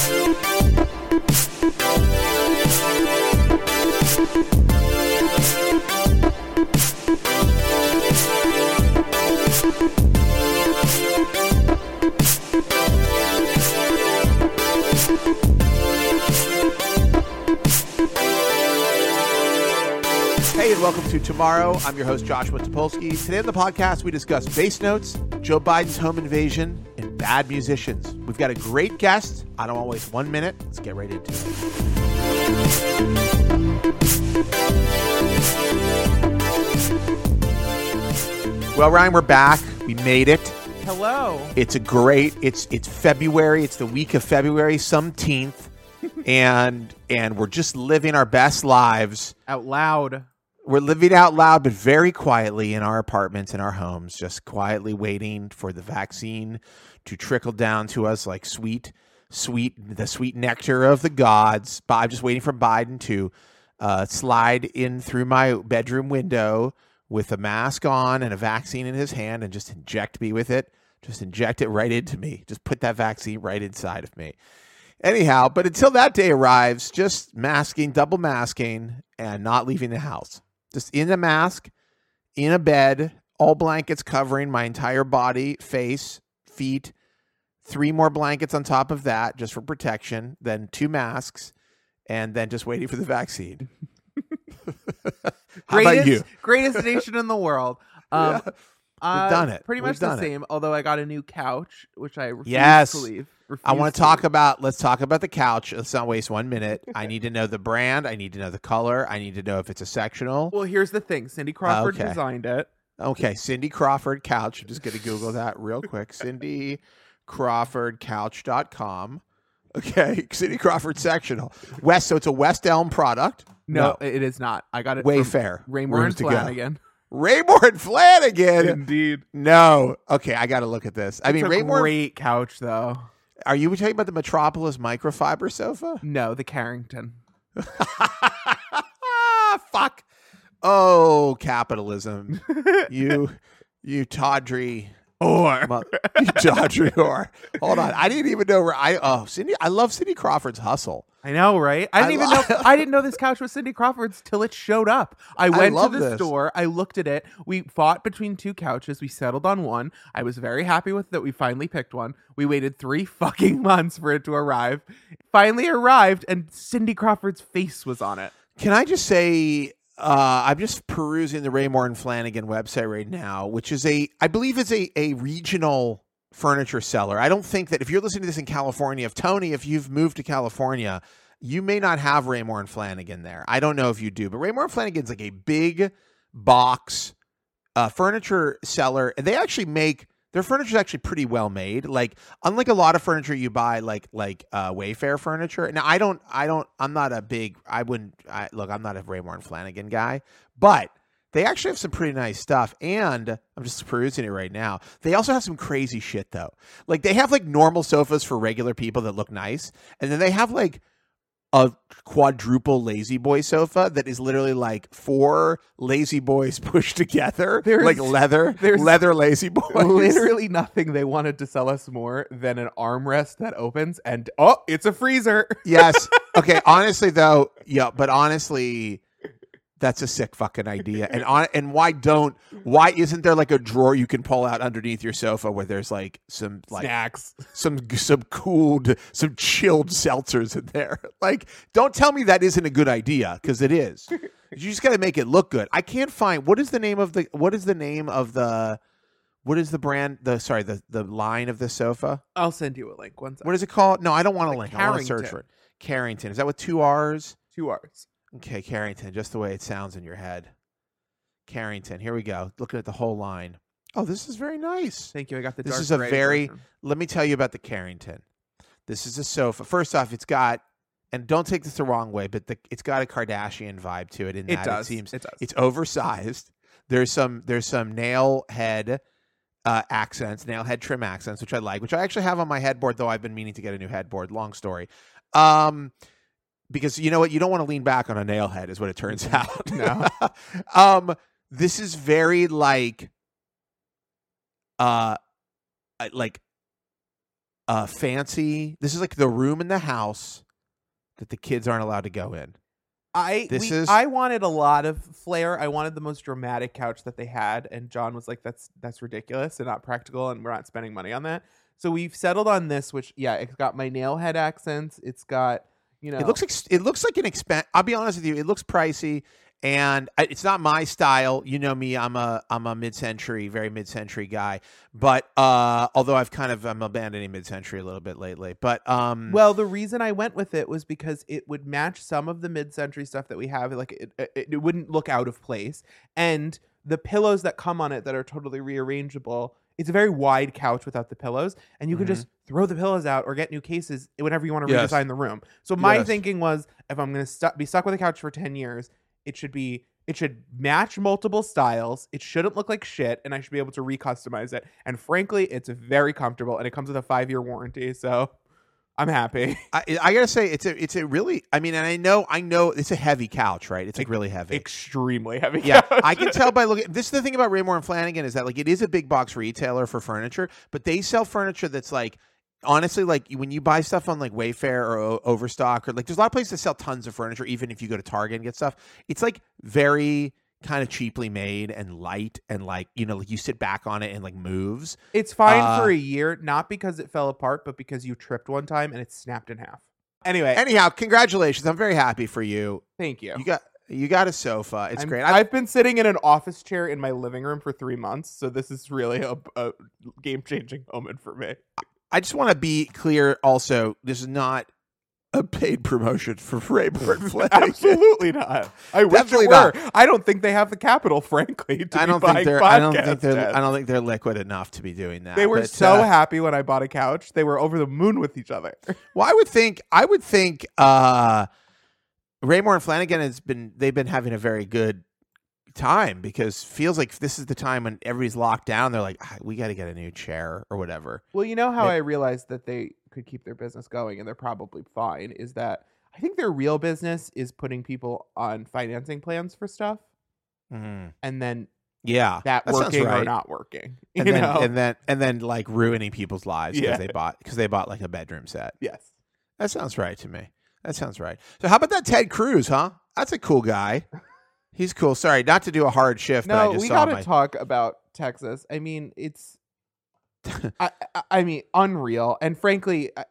Hey, and welcome to Tomorrow. I'm your host, Joshua Topolsky. Today on the podcast, we discuss bass notes, Joe Biden's home invasion, and bad musicians. We've got a great guest. I don't want to waste one minute. Let's get right into it. Well, Ryan, we're back. We made it. Hello. It's a great. It's it's February. It's the week of February, some teenth, and and we're just living our best lives. Out loud. We're living out loud, but very quietly in our apartments, in our homes, just quietly waiting for the vaccine to trickle down to us like sweet, sweet, the sweet nectar of the gods. But I'm just waiting for Biden to uh, slide in through my bedroom window with a mask on and a vaccine in his hand and just inject me with it. Just inject it right into me. Just put that vaccine right inside of me. Anyhow, but until that day arrives, just masking, double masking, and not leaving the house. Just in a mask, in a bed, all blankets covering my entire body, face, feet, three more blankets on top of that just for protection, then two masks, and then just waiting for the vaccine. How about you? Greatest nation in the world. Um, Yeah. uh, done it. Pretty We've much the it. same. Although I got a new couch, which I refuse Yes. to leave. I want to talk about. Let's talk about the couch. Let's not waste one minute. I need to know the brand. I need to know the color. I need to know if it's a sectional. Well, here's the thing. Cindy Crawford okay. designed it. Okay, Cindy Crawford couch. I'm just going to Google that real quick. Cindy Crawford couch.com. Okay, Cindy Crawford sectional. West, so it's a West Elm product. No, it is not. I got it. Wayfair. Raymour and. Flanigan. Raymour and Flanigan. Indeed. No. Okay, I got to look at this. I mean, it's Raymour. great couch, though. Are you talking about the Metropolis microfiber sofa? No, the Carrington. Fuck. Oh, capitalism. you, you tawdry. Or you tawdry whore. Hold on. I didn't even know where I. Oh, Cindy. I love Cindy Crawford's hustle. I know, right? I I didn't lo- even know. I didn't know this couch was Cindy Crawford's till it showed up. I went love to the this. store. I looked at it. We fought between two couches. We settled on one. I was very happy with that. We finally picked one. We waited three fucking months for it to arrive. Finally arrived, and Cindy Crawford's face was on it. Can I just say, uh, I'm just perusing the Raymour and Flanigan website right now, which is a, I believe, is a a regional furniture seller. I don't think that if you're listening to this in California, if Tony, if you've moved to California, you may not have Raymour and Flanigan there. I don't know if you do, but Raymour and Flanigan's like a big box uh, furniture seller. and They actually make their furniture is actually pretty well made. Like unlike a lot of furniture you buy, like like uh, Wayfair furniture. Now I don't, I don't, I'm not a big. I wouldn't I, look. I'm not a Raymour and Flanigan guy, but they actually have some pretty nice stuff. And I'm just perusing it right now. They also have some crazy shit though. Like they have like normal sofas for regular people that look nice, and then they have like a quadruple La-Z-Boy sofa that is literally like four La-Z-Boys pushed together There's- like leather there's leather La-Z-Boys Literally nothing they wanted to sell us more than an armrest that opens and oh, it's a freezer. yes okay honestly though yeah but honestly that's a sick fucking idea. And on and why don't why isn't there like a drawer you can pull out underneath your sofa where there's like some like Snacks. some some cooled some chilled seltzers in there? Like don't tell me that isn't a good idea because it is. You just got to make it look good. I can't find what is the name of the what is the name of the what is the brand the sorry the the line of the sofa? I'll send you a link. One second. what is it called? No i don't want a The link. I want to search for it. Carrington. Is that with two r's? Two R's. Okay carrington just the way it sounds in your head carrington here we go looking at the whole line oh this is very nice Thank you. I got the. This is a very- version. let me tell you about the Carrington. This is a sofa. First off, it's got, and don't take this the wrong way, but the, it's got a Kardashian vibe to it. In It that does. it seems It does. it's oversized. There's some there's some nail head uh, accents, nail head trim accents, which I like, which I actually have on my headboard. Though I've been meaning to get a new headboard. Long story. Um, because you know what, you don't want to lean back on a nail head, is what it turns out. No. um, this is very like, uh, like uh, fancy. This is like the room in the house that the kids aren't allowed to go in. I This we- is- I wanted a lot of flair. I wanted the most dramatic couch that they had, and John was like, "That's that's ridiculous and not practical, and we're not spending money on that." So we've settled on this, which yeah, it's got my nail head accents. It's got you know, It looks like it looks like an expense. I'll be honest with you, it looks pricey, and I- it's not my style. You know me, I'm a I'm a mid century, very mid century guy. But uh, although I've kind of I'm abandoning mid century a little bit lately. But um, Well, the reason I went with it was because it would match some of the mid-century stuff that we have. Like it, it, it wouldn't look out of place, and the pillows that come on it that are totally rearrangeable. It's a very wide couch without the pillows, and you can Mhm. just throw the pillows out or get new cases whenever you want to Yes. redesign the room. So my Yes. thinking was, if I'm going to stu- be stuck with a couch for ten years, it should be it should match multiple styles. It shouldn't look like shit, and I should be able to recustomize it. And frankly, it's very comfortable, and it comes with a five year warranty. So I'm happy. I, I gotta say it's a it's a really I mean and I know I know it's a heavy couch right it's like really heavy extremely heavy. yeah. I can tell by looking this is the thing about Raymour and Flanigan is that like it is a big box retailer for furniture but they sell furniture that's like honestly like when you buy stuff on like Wayfair or O- Overstock or like there's a lot of places that sell tons of furniture even if you go to Target and get stuff it's like very kind of cheaply made and light and like you know like you sit back on it and like moves It's fine Uh, for a year, not because it fell apart, but because you tripped one time and it snapped in half. Anyway, anyhow congratulations I'm very happy for you thank you. you got you got a sofa it's I'm- great I've been sitting in an office chair in my living room for three months, so this is really a, a game changing moment for me. I just want to be clear. Also, this is not a paid promotion for Raymour and Flanigan. Absolutely not. I wish Definitely it were. I don't think they have the capital, frankly. To I don't think they're. I don't think they're. ads. I don't think they're liquid enough to be doing that. They were but, so uh, happy when I bought a couch. They were over the moon with each other. well, I would think. I would think. uh Raymour and Flanigan has been. They've been having a very good time because feels like this is the time when everybody's locked down. They're like, "Ah, we got to get a new chair or whatever. Well, you know how They- I realized that they could keep their business going and they're probably fine is that I think their real business is putting people on financing plans for stuff Mhm. and then Yeah, that, That working or not working. You and then know? and then and then like ruining people's lives because Yeah. they bought because they bought like a bedroom set. yes. That sounds right to me. That sounds right. So how about that Ted Cruz, huh? That's a cool guy. He's cool. Sorry, not to do a hard shift, but I No, just we saw got to my talk about Texas. I mean, it's I, I, mean, unreal. And frankly, I-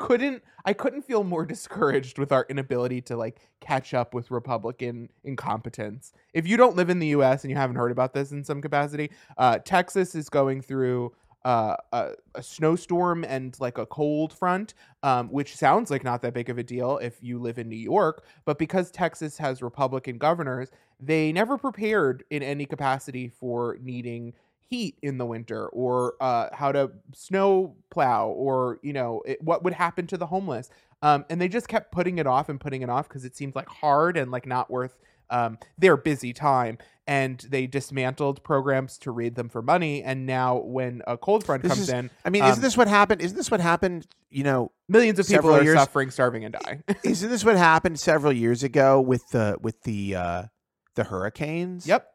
couldn't I couldn't feel more discouraged with our inability to like catch up with Republican incompetence. If you don't live in the U.S. and you haven't heard about this in some capacity, uh, Texas is going through uh, a, a snowstorm and like a cold front, um, which sounds like not that big of a deal if you live in New York. But because Texas has Republican governors, they never prepared in any capacity for needing heat in the winter or uh, how to snow plow or you know it, what would happen to the homeless um, and they just kept putting it off and putting it off because it seemed like hard and like not worth um, their busy time and they dismantled programs to raid them for money and now when a cold front This comes is- in I mean, um, isn't this what happened? Isn't this what happened? You know, millions of people are years- suffering starving and dying isn't this what happened several years ago with the with the uh the hurricanes? yep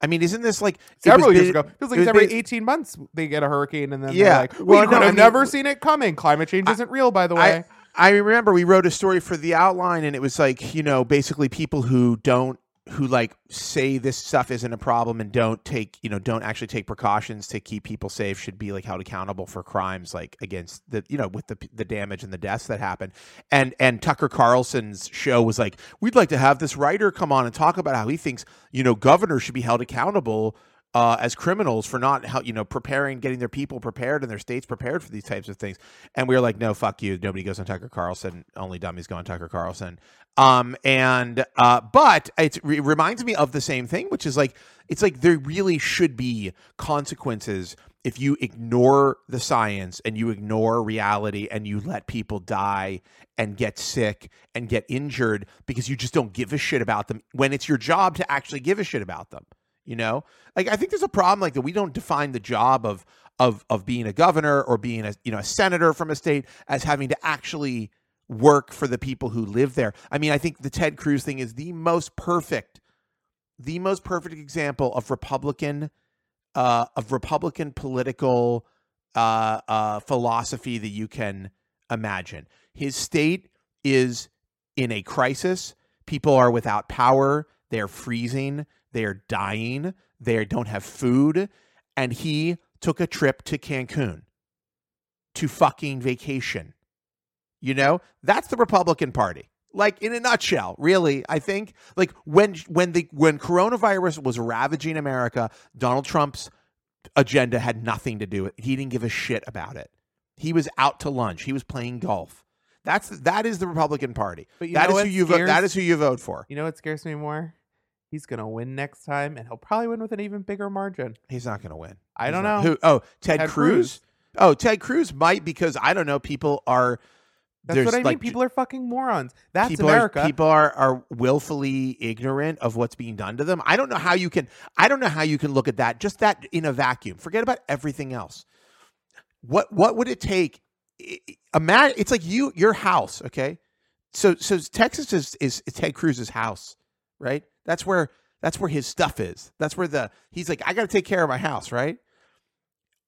I mean, isn't this like several years big- ago feels like it every big- 18 months they get a hurricane and then Yeah. they're like we Well, could no, I have mean- never seen it coming climate change I- isn't real by the way I remember we wrote a story for the outline, and it was like you know basically people who don't who like say this stuff isn't a problem and don't take you know don't actually take precautions to keep people safe should be like held accountable for crimes like against the you know with the the damage and the deaths that happen. And and Tucker Carlson's show was like we'd like to have this writer come on and talk about how he thinks you know governors should be held accountable uh, as criminals for not how you know preparing, getting their people prepared and their states prepared for these types of things. And we were like, no, fuck you. Nobody goes on Tucker Carlson. Only dummies go on Tucker Carlson. Um, and uh, but it re- reminds me of the same thing, which is like it's like there really should be consequences if you ignore the science and you ignore reality and you let people die and get sick and get injured because you just don't give a shit about them when it's your job to actually give a shit about them you know like i think there's a problem like that we don't define the job of of of being a governor or being a you know a senator from a state as having to actually work for the people who live there i mean i think the ted cruz thing is the most perfect the most perfect example of republican uh of republican political uh, uh, philosophy that you can imagine. His state is in a crisis. People are without power. They're freezing. They are dying. They don't have food. And he took a trip to Cancun to fucking vacation. You know, that's the Republican Party. Like in a nutshell, really, I think like when when the when coronavirus was ravaging America, Donald Trump's agenda had nothing to do with it. He didn't give a shit about it. He was out to lunch. He was playing golf. That's that is the Republican Party. But That is who you vote. That is who you vote for. You know what scares me more? He's gonna win next time, and he'll probably win with an even bigger margin. He's not going to win. I He's don't not- know. Who? Oh, Ted, Ted Cruz? Cruz. Oh, Ted Cruz might because I don't know. People are. That's what I mean. People are fucking morons. That's people America. Are, people are are willfully ignorant of what's being done to them. I don't know how you can. I don't know how you can look at that just that in a vacuum. Forget about everything else. What what would it take? Imagine it's like you your house. Okay, so so Texas is is Ted Cruz's house, right? That's where that's where his stuff is. That's where the he's like I got to take care of my house, right?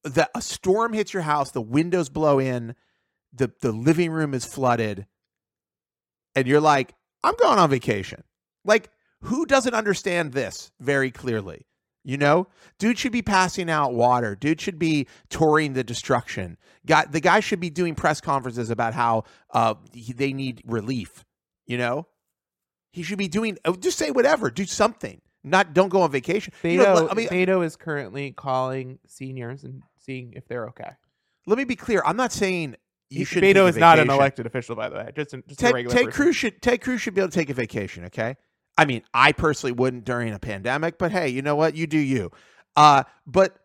The a storm hits your house, the windows blow in, the the living room is flooded, and you're like, I'm going on vacation. Like, who doesn't understand this very clearly? You know, dude should be passing out water. Dude should be touring the destruction. Guy, the guy should be doing press conferences about how uh, he, they need relief. You know, he should be doing. oh, Just say whatever. Do something. Not don't go on vacation. You know, I mean, Beto is currently calling seniors and seeing if they're okay. let me be clear. I'm not saying you should. Beto is not an elected official, by the way. Just, a- just a regular Ted person. Cruz should Ted Cruz should be able to take a vacation. Okay, I mean, I personally wouldn't during a pandemic, but hey, you know what? You do you. Uh, but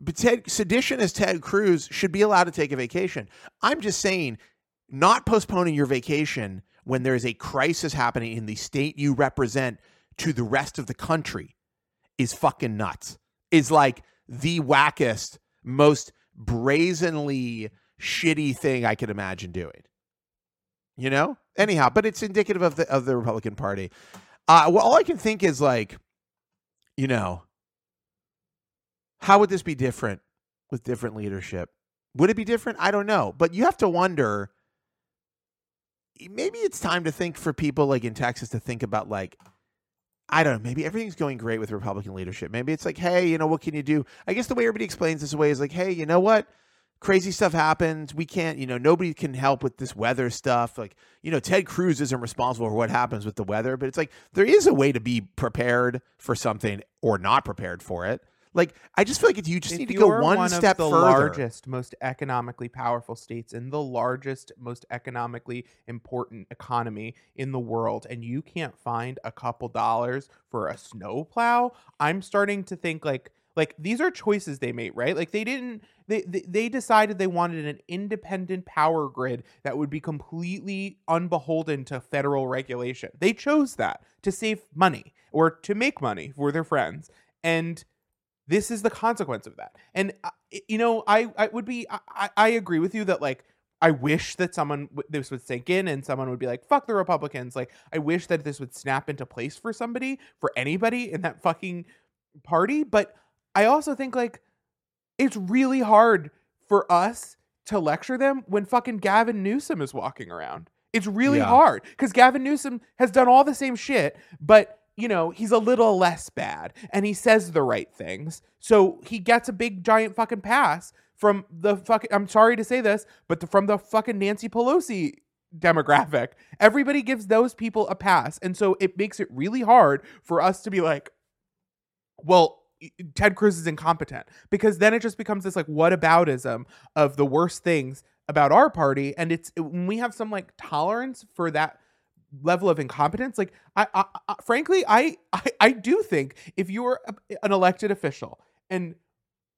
but Ted sedition as Ted Cruz should be allowed to take a vacation. I'm just saying, not postponing your vacation when there is a crisis happening in the state you represent to the rest of the country is fucking nuts. Is like the wackest, most brazenly shitty thing I could imagine doing. You know? Anyhow, but it's indicative of the of the Republican Party. Uh well all I can think is like, you know, how would this be different with different leadership? Would it be different? I don't know. But you have to wonder maybe it's time to think for people like in Texas to think about like I don't know, maybe everything's going great with Republican leadership. Maybe it's like, hey, you know, what can you do? I guess the way everybody explains this away is like, hey, you know what? Crazy stuff happens. We can't, you know, nobody can help with this weather stuff. Like, you know, Ted Cruz isn't responsible for what happens with the weather, but it's like there is a way to be prepared for something or not prepared for it. Like, I just feel like if you just If need to go one, one step the further. largest, most economically powerful states in the largest, most economically important economy in the world, and you can't find a couple dollars for a snowplow, I'm starting to think like like these are choices they made, right? Like they didn't they, they they decided they wanted an independent power grid that would be completely unbeholden to federal regulation. They chose that to save money or to make money for their friends. And this is the consequence of that. And uh, you know i i would be i I- agree with you that like i wish that someone this would sink in and someone would be like fuck the republicans. Like i wish that this would snap into place for somebody for anybody in that fucking party. But i also think like it's really hard for us to lecture them when fucking gavin newsom is walking around. It's really Yeah. hard because gavin newsom has done all the same shit but you know, he's a little less bad and he says the right things. So he gets a big giant fucking pass from the fucking I'm sorry to say this, but the, from the fucking Nancy Pelosi demographic. Everybody gives those people a pass. And so it makes it really hard for us to be like, well, Ted Cruz is incompetent because then it just becomes this like whataboutism of the worst things about our party and it's when we have some like tolerance for that level of incompetence like i, I, I frankly I, I i do think if you're a, an elected official and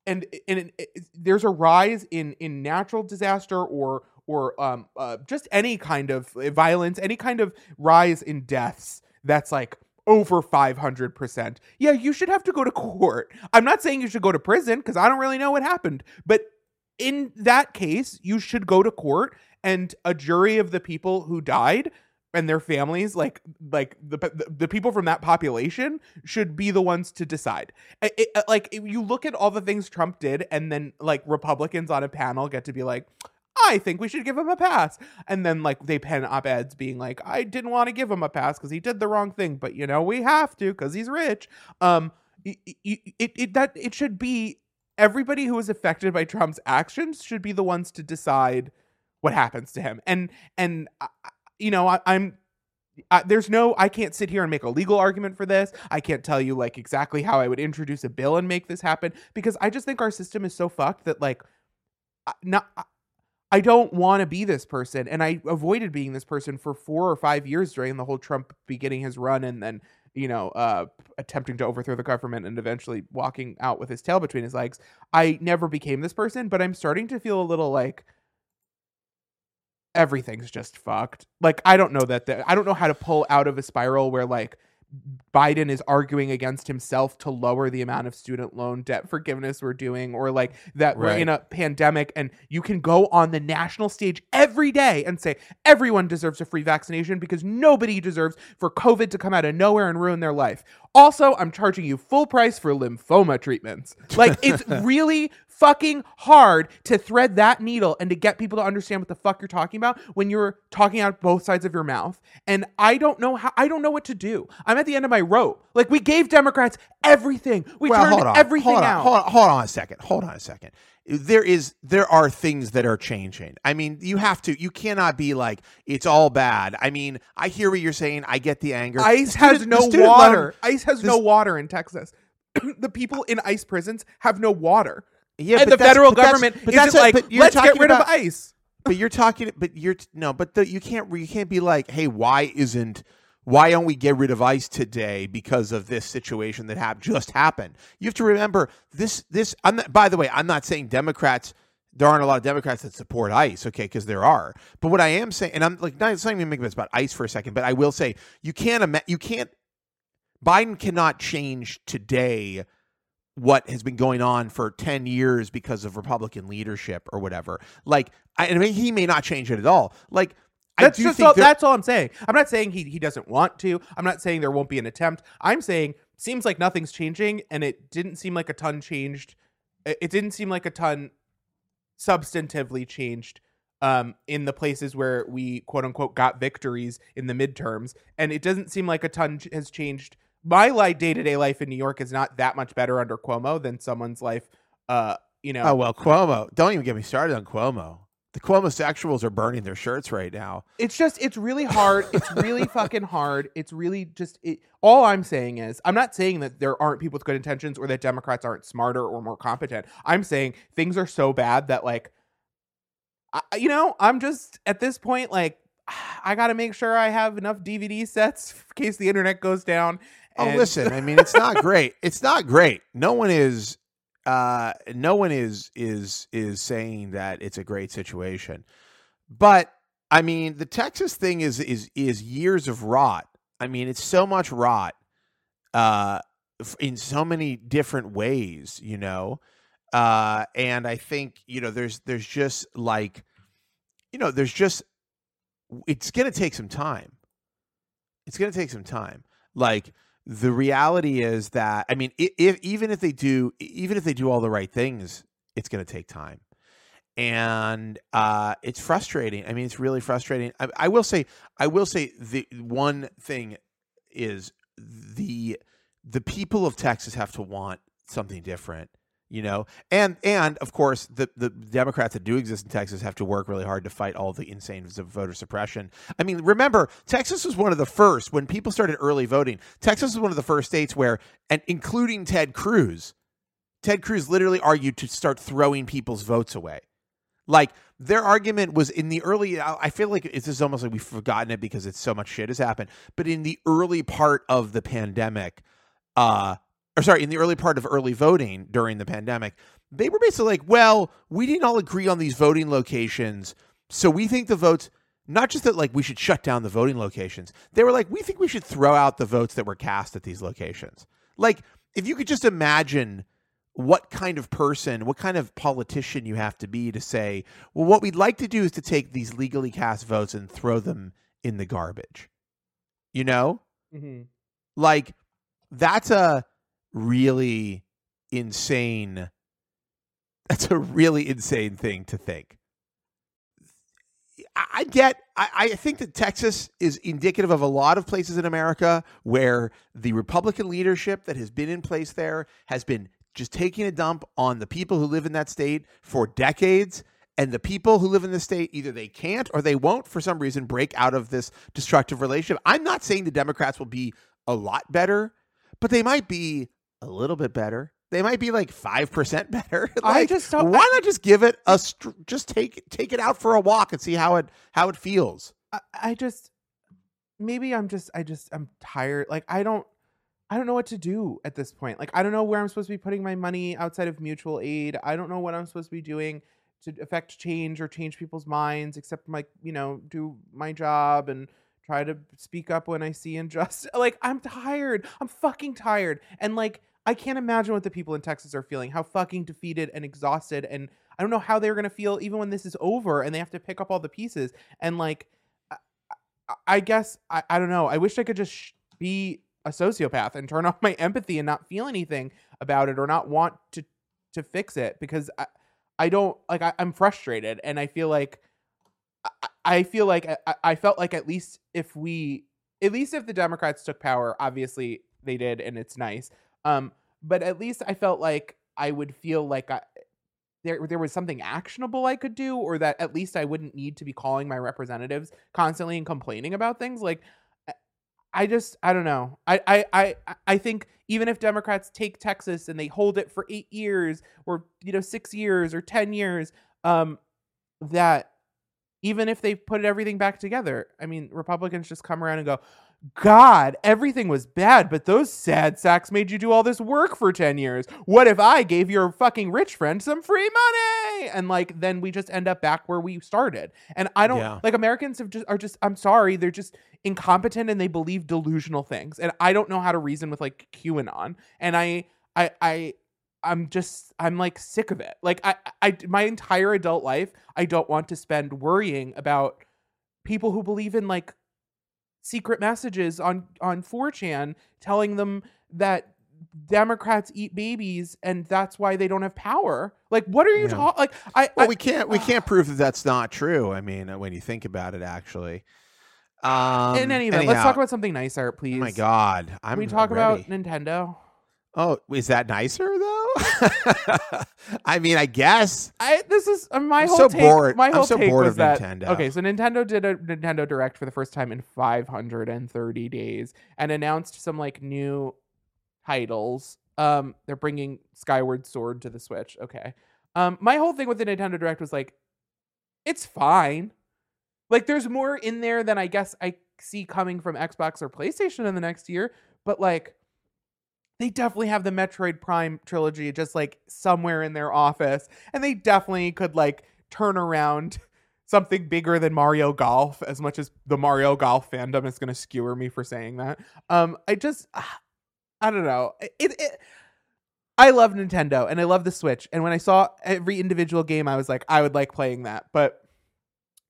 and and it, it- there's a rise in in natural disaster or or um uh, just any kind of violence any kind of rise in deaths that's like over 500%. Yeah, you should have to go to court. I'm not saying you should go to prison because I don't really know what happened, but in that case, you should go to court and a jury of the people who died and their families like like the, the people from that population should be the ones to decide. It, it, uh, like you look at all the things trump did and then like republicans on a panel get to be like i think we should give him a pass. And then like they pen op-eds being like i didn't want to give him a pass because he did the wrong thing but you know we have to because he's rich. Um it, it, it that it should be everybody who is affected by trump's actions should be the ones to decide what happens to him. And and uh, you know, I, am there's no I can't sit here and make a legal argument for this. I can't tell you like exactly how I would introduce a bill and make this happen because I just think our system is so fucked that like not I don't want to be this person and I avoided being this person for 4 or 5 years during the whole Trump beginning his run and then you know, uh, attempting to overthrow the government and eventually walking out with his tail between his legs. I never became this person, but I'm starting to feel a little like everything's just fucked. Like I don't know that the, I don't know how to pull out of a spiral where like Biden is arguing against himself to lower the amount of student loan debt forgiveness we're doing, or like that we're in a pandemic and you can go on the national stage every day and say everyone deserves a free vaccination because nobody deserves for COVID to come out of nowhere and ruin their life. Also, I'm charging you full price for lymphoma treatments. Like it's really fucking hard to thread that needle and to get people to understand what the fuck you're talking about when you're talking out both sides of your mouth. And I don't know how I don't know what to do. I'm at the end of my rope. Like we gave Democrats everything. We well, turned on, everything hold on, out. Hold on, hold on a second. Hold on a second. There is there are things that are changing. I mean, you have to you cannot be like it's all bad. I mean, I hear what you're saying. I get the anger. ICE the has no water. Loan, ICE has this, no water in Texas. the people in ICE prisons have no water. Yeah, and the federal government but isn't like, let's get rid about, of ICE. But you're talking, but you're no, but the, you can't you can't be like, hey, why isn't why don't we get rid of ICE today because of this situation that have just happened? You have to remember this. This. I'm not, by the way, I'm not saying Democrats. There aren't a lot of Democrats that support ICE, okay? Because there are. But what I am saying, and I'm like not, not even making this about ICE for a second, but I will say you can't. You can't. Biden cannot change today what has been going on for 10 years because of Republican leadership or whatever. Like, I, I mean, he may not change it at all. Like, that's just all, that's all I'm saying. I'm not saying he he doesn't want to. I'm not saying there won't be an attempt. I'm saying seems like nothing's changing, and it didn't seem like a ton changed. It didn't seem like a ton substantively changed um, in the places where we quote unquote got victories in the midterms, and it doesn't seem like a ton has changed my like day to day life in New York is not that much better under Cuomo than someone's life. Uh, you know. Oh well, Cuomo. Don't even get me started on Cuomo. The Cuomo sexuals are burning their shirts right now. It's just, it's really hard. It's really fucking hard. It's really just. It, all I'm saying is, I'm not saying that there aren't people with good intentions or that Democrats aren't smarter or more competent. I'm saying things are so bad that like, I, you know, I'm just at this point like I got to make sure I have enough DVD sets in case the internet goes down Oh, listen, I mean, it's not great. It's not great. No one is, uh, no one is is is saying that it's a great situation, but I mean, the Texas thing is is is years of rot. I mean, it's so much rot, uh, in so many different ways, you know. Uh, and I think you know, there's there's just like, you know, there's just it's going to take some time. It's going to take some time. Like the reality is that I mean, if, even if they do, even if they do all the right things, it's going to take time, and uh, it's frustrating. I mean, it's really frustrating. I, I will say, I will say, the one thing is the the people of Texas have to want something different you know? And and of course the the democrats that do exist in texas have to work really hard to fight all the insane voter suppression. I mean remember texas was one of the first when people started early voting texas was one of the first states where and including ted cruz ted cruz literally argued to start throwing people's votes away. Like their argument was in the early i feel like it's just almost like we've forgotten it because it's so much shit has happened but in the early part of the pandemic uh or sorry, in the early part of early voting during the pandemic, they were basically like, well, we didn't all agree on these voting locations. So we think the votes, not just that like we should shut down the voting locations, they were like, we think we should throw out the votes that were cast at these locations. Like, if you could just imagine what kind of person, what kind of politician you have to be to say, well, what we'd like to do is to take these legally cast votes and throw them in the garbage. You know? Mm-hmm. Like that's a really insane that's a really insane thing to think. I, get I, I think that Texas is indicative of a lot of places in America where the Republican leadership that has been in place there has been just taking a dump on the people who live in that state for decades and the people who live in the state either they can't or they won't for some reason break out of this destructive relationship. I'm not saying the Democrats will be a lot better, but they might be a little bit better. They might be like five percent better. like, I just why not just give it a str- just take take it out for a walk and see how it how it feels. I, I just maybe I'm just I just I'm tired. Like I don't I don't know what to do at this point. Like I don't know where I'm supposed to be putting my money outside of mutual aid. I don't know what I'm supposed to be doing to affect change or change people's minds except like, you know, do my job and try to speak up when I see injustice. Like I'm tired. I'm fucking tired. And like I can't imagine what the people in Texas are feeling. How fucking defeated and exhausted and I don't know how they're going to feel even when this is over and they have to pick up all the pieces and like I- I guess I, I don't know. I wish I could just sh- be a sociopath and turn off my empathy and not feel anything about it or not want to to fix it because I I don't like I, I'm frustrated and I feel like I, I feel like I, I felt like at least if we at least if the Democrats took power, obviously they did and it's nice. Um, but at least I felt like I would feel like I there there was something actionable I could do, or that at least I wouldn't need to be calling my representatives constantly and complaining about things. Like I- I just I don't know. I I I I think even if Democrats take Texas and they hold it for eight years or you know six years or ten years, um, that even if they put everything back together, I mean Republicans just come around and go, God, everything was bad, but those sad sacks made you do all this work for 10 years. What if I gave your fucking rich friend some free money? And like then we just end up back where we started. And I don't Yeah. like Americans have just are just I'm sorry, they're just incompetent and they believe delusional things. And I don't know how to reason with like QAnon. And I I I I'm just I'm like sick of it. Like I I my entire adult life I don't want to spend worrying about people who believe in like secret messages on on 4chan telling them that Democrats eat babies and that's why they don't have power. Like what are you Yeah. talking like I, Well, I we can't we can't prove that that's not true. I mean, when you think about it, actually. Um, in any event, let's talk about something nicer, please. Oh my god, I'm Can we talk ready. about Nintendo? Oh, is that nicer? I mean, I guess. I this is uh, my I'm whole so take. bored- My I'm whole so take bored was of that Nintendo. okay. So Nintendo did a Nintendo Direct for the first time in 530 days and announced some like new titles. Um, they're bringing Skyward Sword to the Switch. Okay. Um, my whole thing with the Nintendo Direct was like, it's fine. Like, there's more in there than I guess I see coming from Xbox or PlayStation in the next year. But like, they definitely have the Metroid Prime trilogy just like somewhere in their office, and they definitely could like turn around something bigger than Mario Golf. As much as the Mario Golf fandom is going to skewer me for saying that, um, I just, I don't know. It, it, I love Nintendo and I love the Switch, and when I saw every individual game, I was like, I would like playing that, but.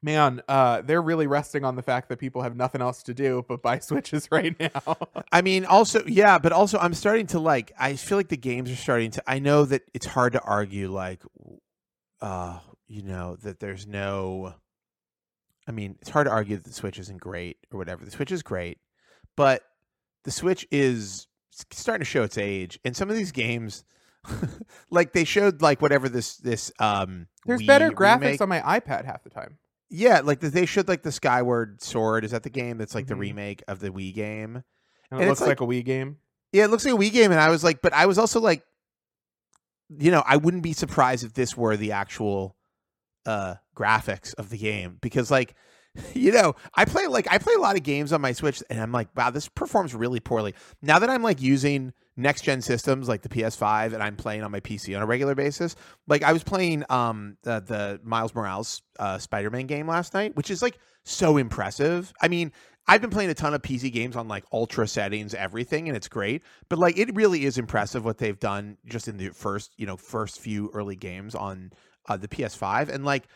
Man, uh, they're really resting on the fact that people have nothing else to do but buy Switches right now. I mean, also, yeah, but also, I'm starting to like. I feel like the games are starting to. I know that it's hard to argue, like, uh, you know, that there's no. I mean, it's hard to argue that the Switch isn't great or whatever. The Switch is great, but the Switch is starting to show its age, and some of these games, like they showed, like whatever this this um. There's Wii better graphics remake- on my iPad half the time. Yeah, like they showed like the Skyward Sword. Is that the game that's like Mhm. the remake of the Wii game? And And it it's looks like, a Wii game. Yeah, it looks like a Wii game, and I was like, but I was also like, you know, I wouldn't be surprised if this were the actual uh graphics of the game because like you know i play like i play a lot of games on my switch and i'm like wow this performs really poorly now that i'm like using next gen systems like the ps5 and i'm playing on my pc on a regular basis like i was playing um the, the miles morales uh spider-man game last night which is like so impressive i mean I've been playing a ton of PC games on like ultra settings, everything, and it's great. But like, it really is impressive what they've done just in the first, you know, first few early games on uh, the PS5. And like,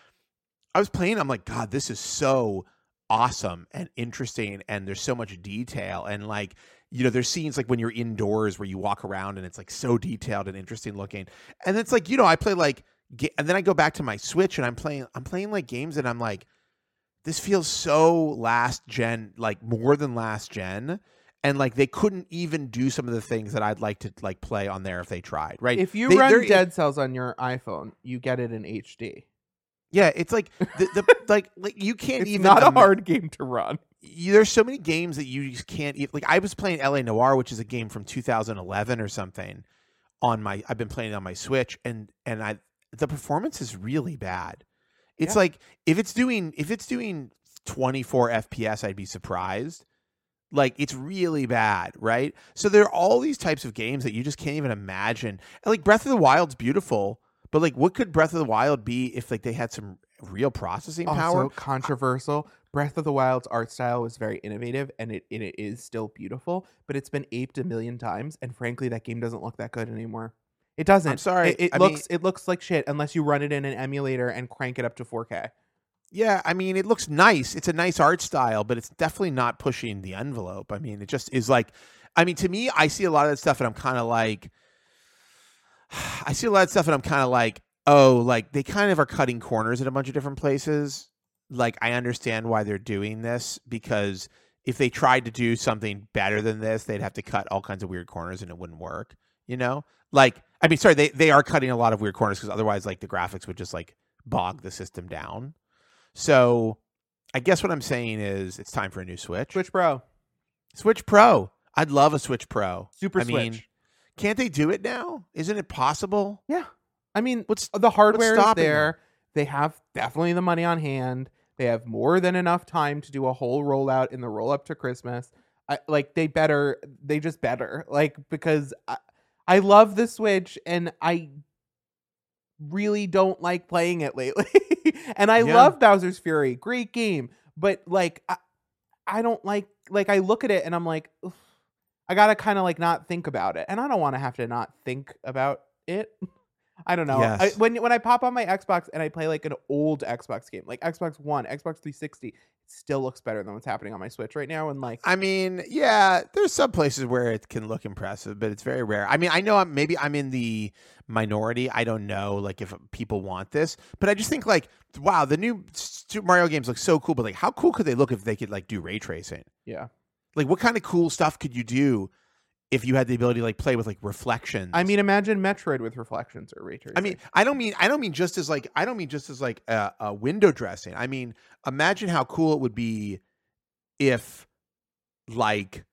I was playing, I'm like, God, this is so awesome and interesting and there's so much detail and like you know there's scenes like when you're indoors where you walk around and it's like so detailed and interesting looking and it's like you know i play like and then i go back to my switch and i'm playing i'm playing like games and i'm like this feels so last gen like more than last gen and like they couldn't even do some of the things that i'd like to like play on there if they tried right If you They- run Dead Cells on your iPhone, you get it in HD. yeah it's like the, the like like you can't even It's even not a hard game to run. You, there's so many games that you just can't e- like i was playing L.A. Noire which is a game from 2011 or something on my i've been playing it on my switch and and i the performance is really bad. It's Yeah. like if it's doing if it's doing 24 fps i'd be surprised. Like it's really bad right? So there are all these types of games that you just can't even imagine. And like breath of the wild's beautiful but like what could breath of the wild be if like they had some real processing oh, power? Also controversial. Breath of the Wild's art style was very innovative, and it and it is still beautiful. But it's been aped a million times, and frankly, that game doesn't look that good anymore. It doesn't. I'm sorry, It, it I mean- looks it looks like shit unless you run it in an emulator and crank it up to 4K. Yeah, I mean, it looks nice. It's a nice art style, but it's definitely not pushing the envelope. I mean, it just is like, I mean, to me, I see a lot of that stuff, and I'm kind of like, I see a lot of stuff, and I'm kind of like, oh, like they kind of are cutting corners at a bunch of different places. Like, I understand why they're doing this because if they tried to do something better than this, they'd have to cut all kinds of weird corners, and it wouldn't work. You know, like, I mean, sorry, they they are cutting a lot of weird corners because otherwise, like, the graphics would just like bog the system down. So I guess what I'm saying is it's time for a new Switch. Switch Pro, Switch Pro. I'd love a Switch Pro. Super I mean, Switch. can't they do it now? Isn't it possible? yeah, I mean, What's the hardware is stopping them? there. They have definitely the money on hand. They have more than enough time to do a whole rollout in the roll up to Christmas. I, like they better, they just better. Like because I, I love the Switch and I really don't like playing it lately. and I Yeah. love Bowser's Fury, great game, but like I, I don't like like I look at it and I'm like, I gotta kind of like not think about it, and I don't want to have to not think about it. I don't know. I, when when I pop on my Xbox and I play like an old Xbox game, like Xbox One, Xbox 360, it still looks better than what's happening on my Switch right now. And like, I mean, yeah, there's some places where it can look impressive, but it's very rare. I mean, I know I'm maybe I'm in the minority. I don't know, like if people want this, but I just think like, wow, the new Super Mario games look so cool. But like, how cool could they look if they could like do ray tracing? yeah, Like, what kind of cool stuff could you do if you had the ability to like play with like reflections? I mean, imagine Metroid with reflections or ray tracing. I mean, I don't mean I don't mean just as like I don't mean just as like a, a window dressing. I mean, imagine how cool it would be if like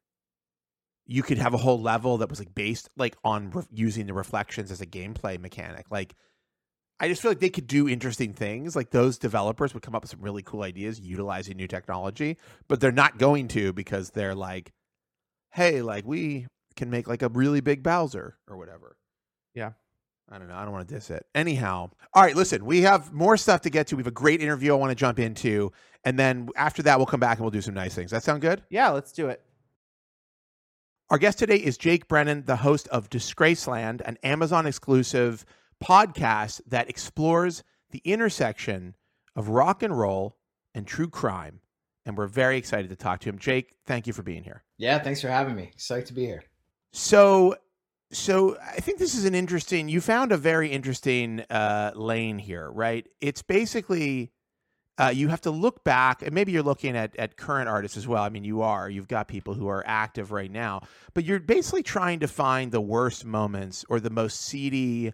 you could have a whole level that was like based like on re- using the reflections as a gameplay mechanic. Like I just feel like they could do interesting things. Like those developers would come up with some really cool ideas utilizing new technology, but they're not going to because they're like, hey, like we can make like a really big Bowser or whatever. Yeah. I don't know. I don't want to diss it. Anyhow, all right, listen, we have more stuff to get to. We have a great interview I want to jump into. And then after that, we'll come back and we'll do some nice things. That sound good? yeah, let's do it. Our guest today is Jake Brennan, the host of Disgraceland, an Amazon exclusive podcast that explores the intersection of rock and roll and true crime. And we're very excited to talk to him. Jake, thank you for being here. Yeah, thanks for having me. Psyched to be here. So, so I think this is an interesting. You found a very interesting uh, lane here, right? It's basically uh, you have to look back, and maybe you're looking at at current artists as well. I mean, you are. You've got people who are active right now, but you're basically trying to find the worst moments or the most seedy,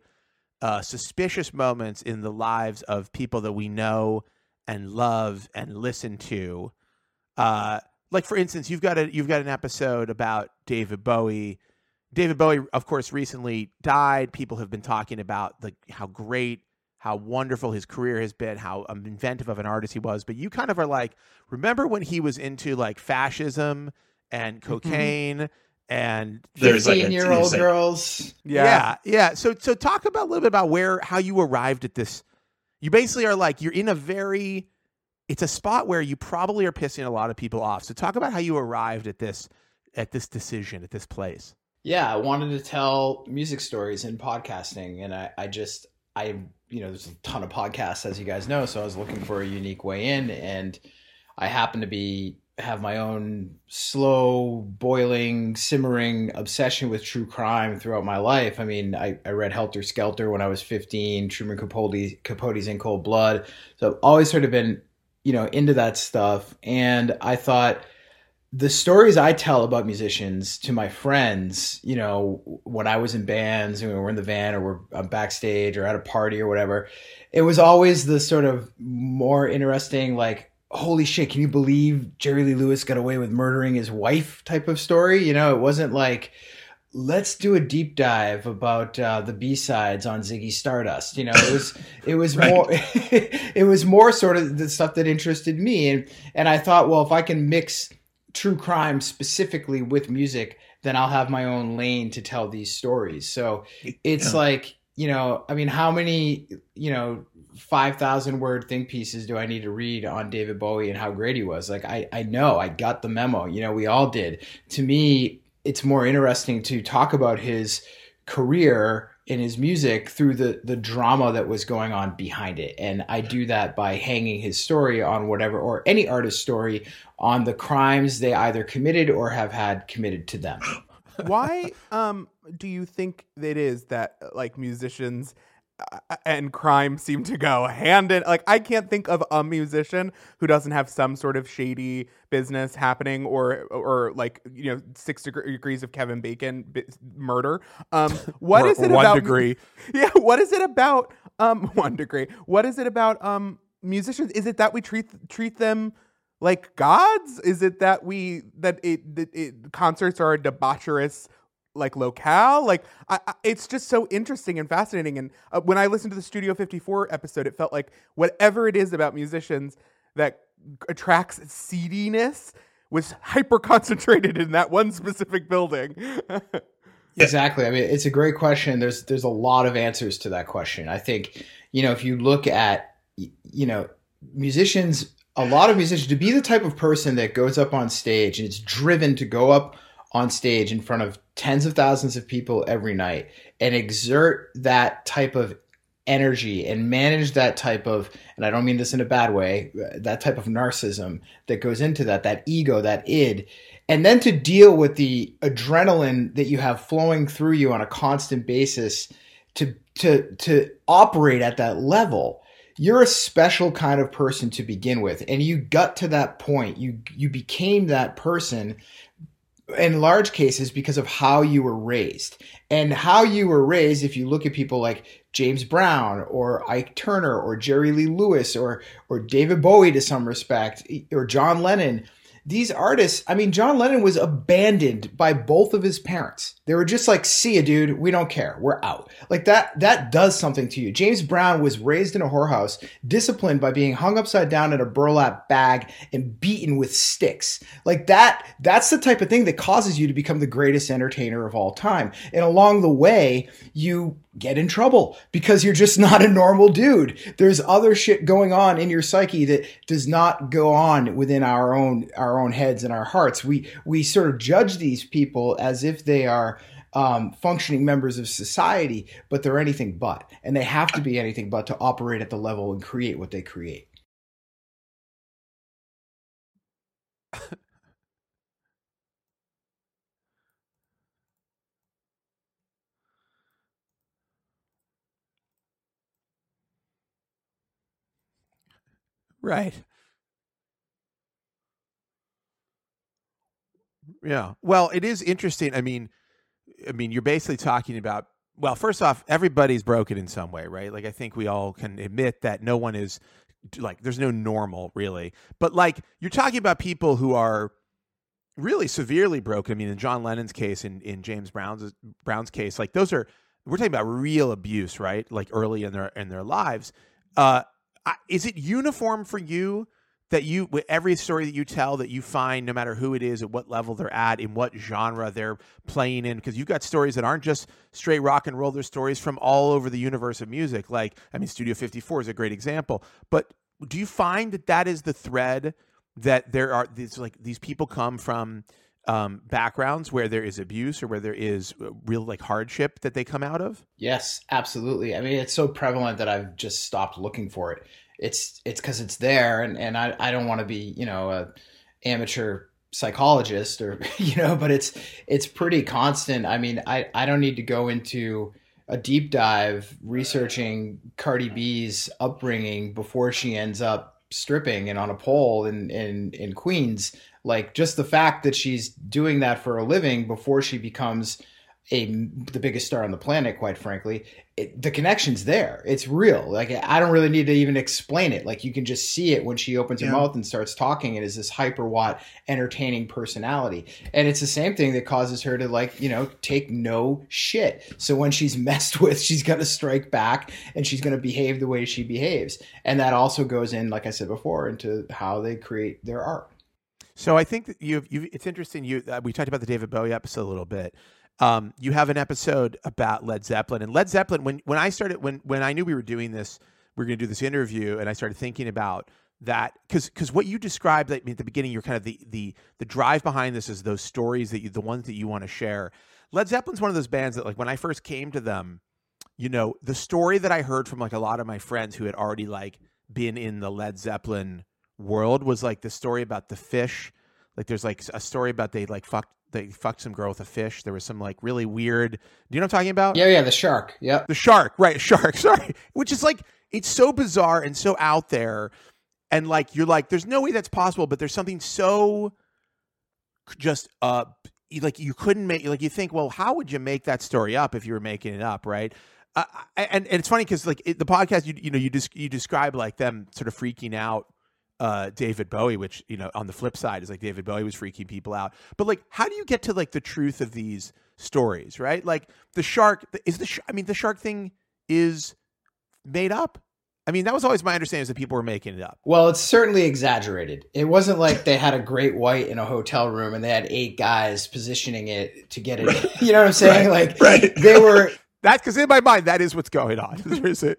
uh, suspicious moments in the lives of people that we know and love and listen to. Uh, like for instance, you've got a you've got an episode about David Bowie. David Bowie, of course, recently died. People have been talking about the how great, how wonderful his career has been, how um, inventive of an artist he was. But you kind of are like, remember when he was into like fascism and cocaine and There's like a- Fifteen-year-old like- girls. yeah. yeah, So so talk about a little bit about where how you arrived at this. You basically are like you're in a very it's a spot where you probably are pissing a lot of people off. So talk about how you arrived at this at this decision at this place. Yeah, I wanted to tell music stories in podcasting, and I, I just, I, you know, there's a ton of podcasts, as you guys know, so I was looking for a unique way in, and I happen to be have my own slow boiling simmering obsession with true crime throughout my life. I mean i, I read helter skelter when i was 15 truman capote capote's in cold blood. So i've always sort of been you know into that stuff and i thought the stories i tell about musicians to my friends you know when i was in bands and we were in the van or we're backstage or at a party or whatever it was always the sort of more interesting like holy shit, can you believe Jerry Lee Lewis got away with murdering his wife? type of story? You know, it wasn't like, let's do a deep dive about uh, the b-sides on ziggy stardust you know? It was it was more it was more sort of the stuff that interested me and and i thought well if i can mix true crime specifically with music then i'll have my own lane to tell these stories so it's yeah. like you know i mean how many you know 5,000 word think pieces do I need to read on David Bowie and how great he was? Like, I, I know, I got the memo. You know, we all did. To me, it's more interesting to talk about his career in his music through the the drama that was going on behind it. And i do that by hanging his story on whatever or any artist's story on the crimes they either committed or have had committed to them. Why um do you think it is that like musicians and crime seem to go hand in like i can't think of a musician who doesn't have some sort of shady business happening or or like you know six degrees of kevin bacon murder. Um what is it about one about degree. yeah what is it about um one degree. What is it about um musicians? Is it that we treat treat them like gods? Is it that we that it, that it concerts are a debaucherous like locale like I, I, it's just so interesting and fascinating. And uh, when i listened to the studio 54 episode it felt like whatever it is about musicians that attracts seediness was hyper concentrated in that one specific building. Exactly. I mean it's a great question. There's there's a lot of answers to that question. I think you know if you look at you know musicians a lot of musicians to be the type of person that goes up on stage and it's driven to go up on stage in front of tens of thousands of people every night and exert that type of energy and manage that type of and I don't mean this in a bad way that type of narcissism that goes into that that ego that id and then to deal with the adrenaline that you have flowing through you on a constant basis to to to operate at that level. You're a special kind of person to begin with and you got to that point. You you became that person in large cases because of how you were raised and how you were raised if you look at people like James Brown or Ike Turner or Jerry Lee Lewis or or David Bowie to some respect or John Lennon these artists, I mean, John Lennon was abandoned by both of his parents. They were just like, see ya, dude, we don't care. We're out. Like that, that does something to you. James Brown was raised in a whorehouse, disciplined by being hung upside down in a burlap bag and beaten with sticks. Like that, that's the type of thing that causes you to become the greatest entertainer of all time. And along the way, you get in trouble because you're just not a normal dude. There's other shit going on in your psyche that does not go on within our own our own heads and our hearts. We we sort of judge these people as if they are um, functioning members of society, but they're anything but, and they have to be anything but to operate at the level and create what they create. Right. Yeah. Well, it is interesting. I mean, I mean, you're basically talking about well, first off, everybody's broken in some way, right? Like I think we all can admit that no one is like there's no normal really. But like you're talking about people who are really severely broken. I mean, in John Lennon's case, in in James Brown's Brown's case, like those are we're talking about real abuse, right? Like early in their in their lives. Uh, is it uniform for you that you with every story that you tell that you find no matter who it is at what level they're at in what genre they're playing in because you've got stories that aren't just straight rock and roll there's stories from all over the universe of music like i mean studio 54 is a great example but do you find that that is the thread that there are these like these people come from um, backgrounds where there is abuse or where there is uh, real like hardship that they come out of? Yes, absolutely. I mean, it's so prevalent that I've just stopped looking for it. It's it's because it's there, and and I I don't want to be you know a amateur psychologist or you know, but it's it's pretty constant. I mean, I I don't need to go into a deep dive researching Cardi B's upbringing before she ends up stripping and on a pole in in in Queens. Like just the fact that she's doing that for a living before she becomes a the biggest star on the planet, quite frankly, it, the connection's there. It's real. Like I don't really need to even explain it. Like you can just see it when she opens her mouth and starts talking. It is this hyper watt, entertaining personality, and it's the same thing that causes her to like you know take no shit. So when she's messed with, she's gonna strike back and she's gonna behave the way she behaves, and that also goes in, like I said before, into how they create their art. So I think that you, you it's interesting. You uh, we talked about the David Bowie episode a little bit um, you have an episode about Led Zeppelin and Led Zeppelin. When when I started when when I knew we were doing this, we are going to do this interview, and I started thinking about that because because what you described at the beginning, you're kind of the the the drive behind this is those stories that you the ones that you want to share. Led Zeppelin's one of those bands that like when I first came to them, you know, the story that I heard from like a lot of my friends who had already like been in the Led Zeppelin world was like the story about the fish. Like there's like a story about they like fucked they fucked some girl with a fish. There was some like really weird. Do you know what I'm talking about? Yeah, yeah, the shark. Yep. The shark, right? Shark. Sorry. Which is like it's so bizarre and so out there, and like you're like, there's no way that's possible. But there's something so just uh like you couldn't make like you think well how would you make that story up if you were making it up right uh, and, and it's funny because like it, the podcast you you know you just you describe like them sort of freaking out uh, David Bowie, which you know on the flip side is like David Bowie was freaking people out. But like, how do you get to like the truth of these stories, right? Like the shark is the sh- I mean the shark thing is made up. I mean, that was always my understanding is that people were making it up. Well, it's certainly exaggerated. It wasn't like they had a great white in a hotel room and they had eight guys positioning it to get it. Right. You know what I'm saying? Right. Like right. they were. That's because in my mind, that is what's going on. There's a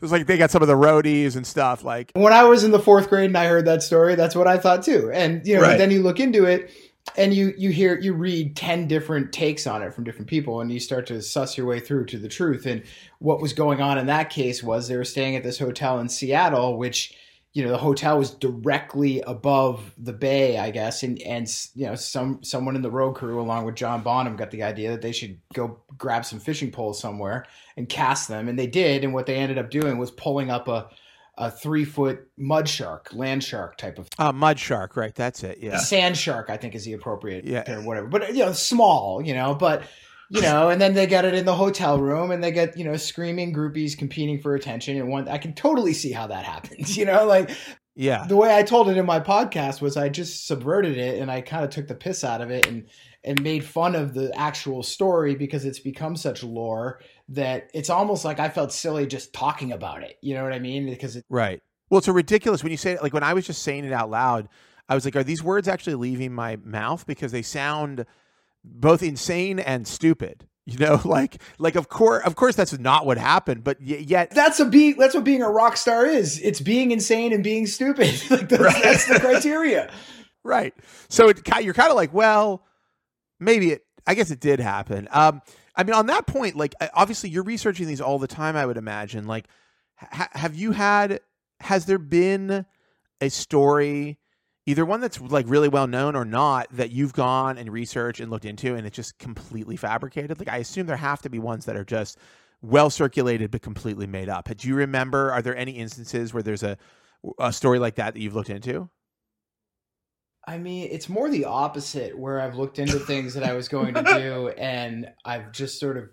was like they got some of the roadies and stuff. Like when I was in the fourth grade and I heard that story, that's what I thought too. And you know, right. then you look into it and you you hear you read 10 different takes on it from different people and you start to suss your way through to the truth and what was going on in that case was they were staying at this hotel in Seattle which you know the hotel was directly above the bay i guess and and you know some someone in the road crew along with john bonham got the idea that they should go grab some fishing poles somewhere and cast them and they did and what they ended up doing was pulling up a a three foot mud shark, land shark type of uh, mud shark, right? That's it. Yeah, sand shark, I think is the appropriate yeah. or whatever. But you know, small, you know, but you know, and then they get it in the hotel room and they get, you know, screaming groupies competing for attention. And one, I can totally see how that happens, you know, like, yeah. The way I told it in my podcast was I just subverted it and I kind of took the piss out of it and, and made fun of the actual story because it's become such lore that it's almost like I felt silly just talking about it. You know what I mean? Because it, right. Well, it's a ridiculous when you say it, like when I was just saying it out loud, I was like, are these words actually leaving my mouth? Because they sound both insane and stupid you know like like of course of course that's not what happened but y- yet that's a be that's what being a rock star is. It's being insane and being stupid. Like that's, right. that's the criteria. Right. So it, you're kind of like well maybe it i guess it did happen. Um i mean on that point like obviously you're researching these all the time i would imagine. Like ha- have you had has there been a story either one that's like really well known or not that you've gone and researched and looked into and it's just completely fabricated? Like i assume there have to be ones that are just well circulated but completely made up. Do you remember are there any instances where there's a a story like that that you've looked into? I mean, it's more the opposite where I've looked into things that I was going to do and I've just sort of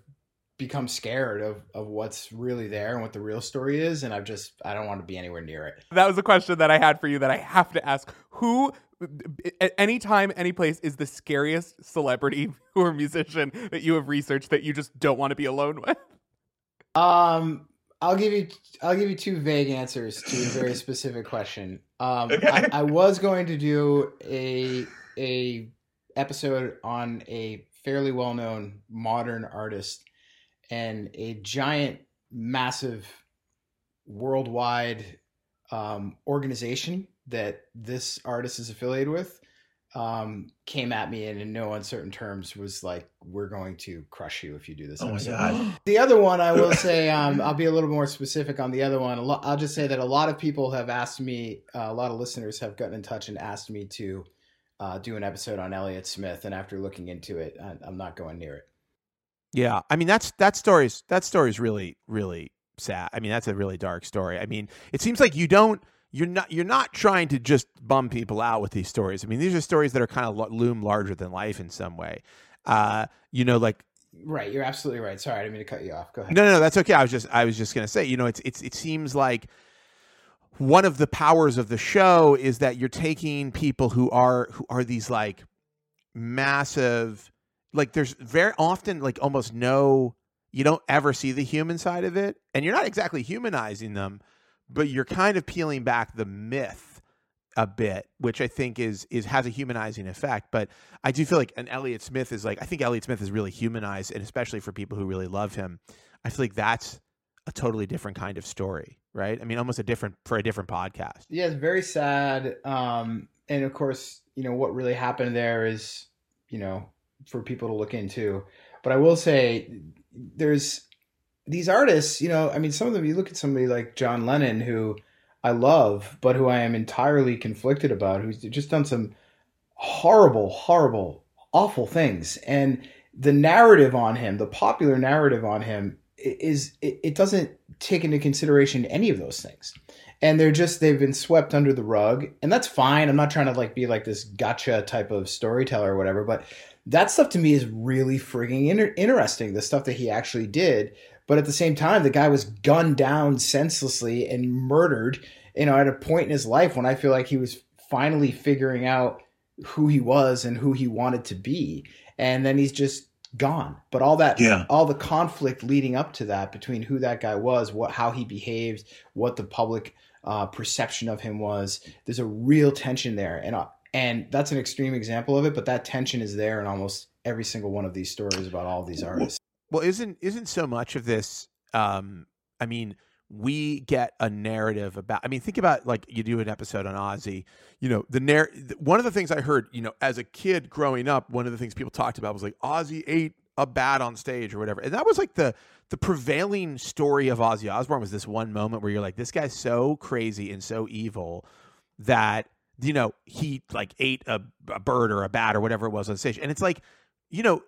become scared of of what's really there and what the real story is and I've just I don't want to be anywhere near it. That was a question that I had for you that I have to ask. Who at any time, any place is the scariest celebrity or musician that you have researched that you just don't want to be alone with? Um I'll give you I'll give you two vague answers to a very specific question. Um okay. I, I was going to do a a episode on a fairly well known modern artist and a giant, massive, worldwide um, organization that this artist is affiliated with. um, came at me and in no uncertain terms was like, "We're going to crush you if you do this." Oh my god. The other one, I will say, um, I'll be a little more specific on the other one. Lo- I'll just say that a lot of people have asked me, uh, a lot of listeners have gotten in touch and asked me to uh, do an episode on Elliott Smith, and after looking into it, I, I'm not going near it. Yeah, I mean that's that story's that story's really really sad. I mean that's a really dark story. I mean it seems like you don't you're not you're not trying to just bum people out with these stories. I mean these are stories that are kind of loom larger than life in some way. Uh, you know, like Right, you're absolutely right. Sorry, I didn't mean to cut you off. Go ahead. no, no, no, that's okay. I was just I was just gonna say, you know, it's it's it seems like one of the powers of the show is that you're taking people who are who are these like massive like there's very often like almost no you don't ever see the human side of it and you're not exactly humanizing them but you're kind of peeling back the myth a bit which i think is is has a humanizing effect but i do feel like an elliott smith is like i think elliott smith is really humanized and especially for people who really love him i feel like that's a totally different kind of story right i mean almost a different for a different podcast Yeah, it's very sad. Um, and of course, you know what really happened there is, you know, for people to look into. But I will say, there's these artists. You know, I mean, some of them. You look at somebody like John Lennon, who I love, but who I am entirely conflicted about. Who's just done some horrible, horrible, awful things, and the narrative on him, the popular narrative on him, is it, doesn't take into consideration any of those things and they're just they've been swept under the rug and that's fine i'm not trying to like be like this gotcha type of storyteller or whatever but that stuff to me is really frigging inter- interesting the stuff that he actually did but at the same time the guy was gunned down senselessly and murdered you know at a point in his life when i feel like he was finally figuring out who he was and who he wanted to be and then he's just gone but all that Yeah. all the conflict leading up to that between who that guy was what how he behaved what the public uh, perception of him was. There's a real tension there, and uh, and that's an extreme example of it. But that tension is there in almost every single one of these stories about all these artists. Well, isn't isn't so much of this? Um, I mean, we get a narrative about. I mean, think about like you do an episode on Ozzy. You know, the narr- One of the things I heard, you know, as a kid growing up, one of the things people talked about was like Ozzy ate a bat on stage or whatever, and that was like the the prevailing story of Ozzy Osbourne was this one moment where you're like, this guy's so crazy and so evil that you know he like ate a, a bird or a bat or whatever it was on stage, and it's like, you know,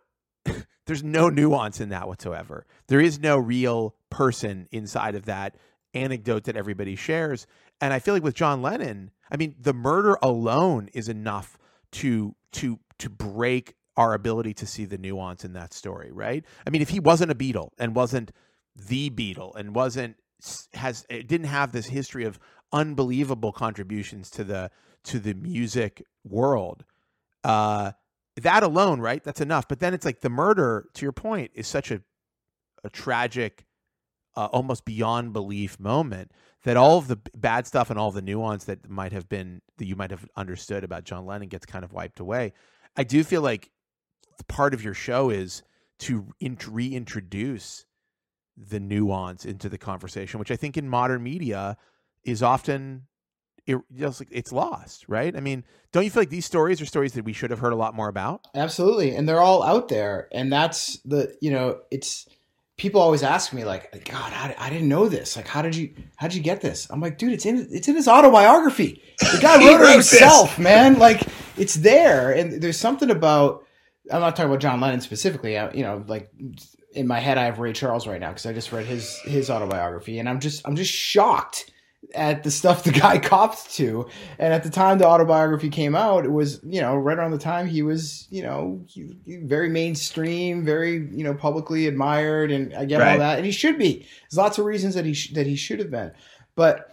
there's no nuance in that whatsoever. There is no real person inside of that anecdote that everybody shares. And I feel like with John Lennon, I mean, the murder alone is enough to to to break our ability to see the nuance in that story, right? I mean, if he wasn't a Beatle and wasn't the Beatle and wasn't has eh, didn't have this history of unbelievable contributions to the to the music world, uh, that alone, right? That's enough. But then it's like the murder, to your point, is such a a tragic, uh, almost beyond belief moment that all of the bad stuff and all the nuance that might have been that you might have understood about John Lennon gets kind of wiped away. I do feel like part of your show is to int- reintroduce the nuance into the conversation, which I think in modern media is often it, just like it's lost, right? I mean, don't you feel like these stories are stories that we should have heard a lot more about? Absolutely, and they're all out there, and that's the you know it's people always ask me like, God, I, I didn't know this. Like, how did you how did you get this? I'm like, dude, it's in it's in his autobiography. The guy wrote it himself, man. Like, it's there, and there's something about. I'm not talking about John Lennon specifically. I, you know, like in my head, I have Ray Charles right now because I just read his his autobiography, and I'm just I'm just shocked at the stuff the guy copped to. And at the time the autobiography came out, it was, you know, right around the time he was, you know, he, he- very mainstream, very, you know, publicly admired. And I get all that. And he should be. There's lots of reasons that he, sh- that he should have been. But,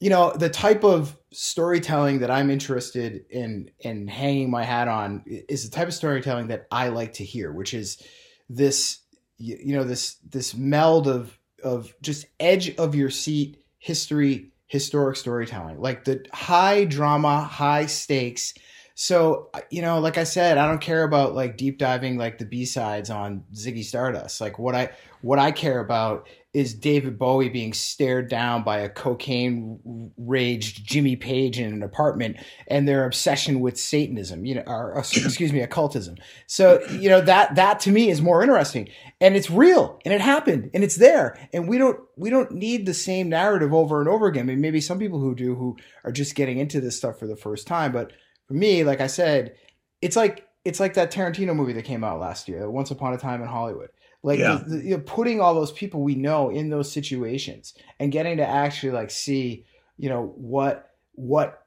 you know, the type of storytelling that I'm interested in, in hanging my hat on is the type of storytelling that I like to hear, which is this, you know, this, this meld of, of just edge of your seat history historic storytelling. Like the high drama high stakes So you know, like I said, I don't care about like deep diving like the B sides on Ziggy Stardust. Like what I what I care about is David Bowie being stared down by a cocaine raged Jimmy Page in an apartment and their obsession with Satanism, you know, or oh, excuse me, occultism. So, you know, that that to me is more interesting. And it's real and it happened and it's there. And we don't we don't need the same narrative over and over again. I mean, maybe some people who do who are just getting into this stuff for the first time, but for me, like I said, it's like it's like that Tarantino movie that came out last year, Once Upon a Time in Hollywood like yeah. the, the, you know, putting all those people we know in those situations and getting to actually like see you know what what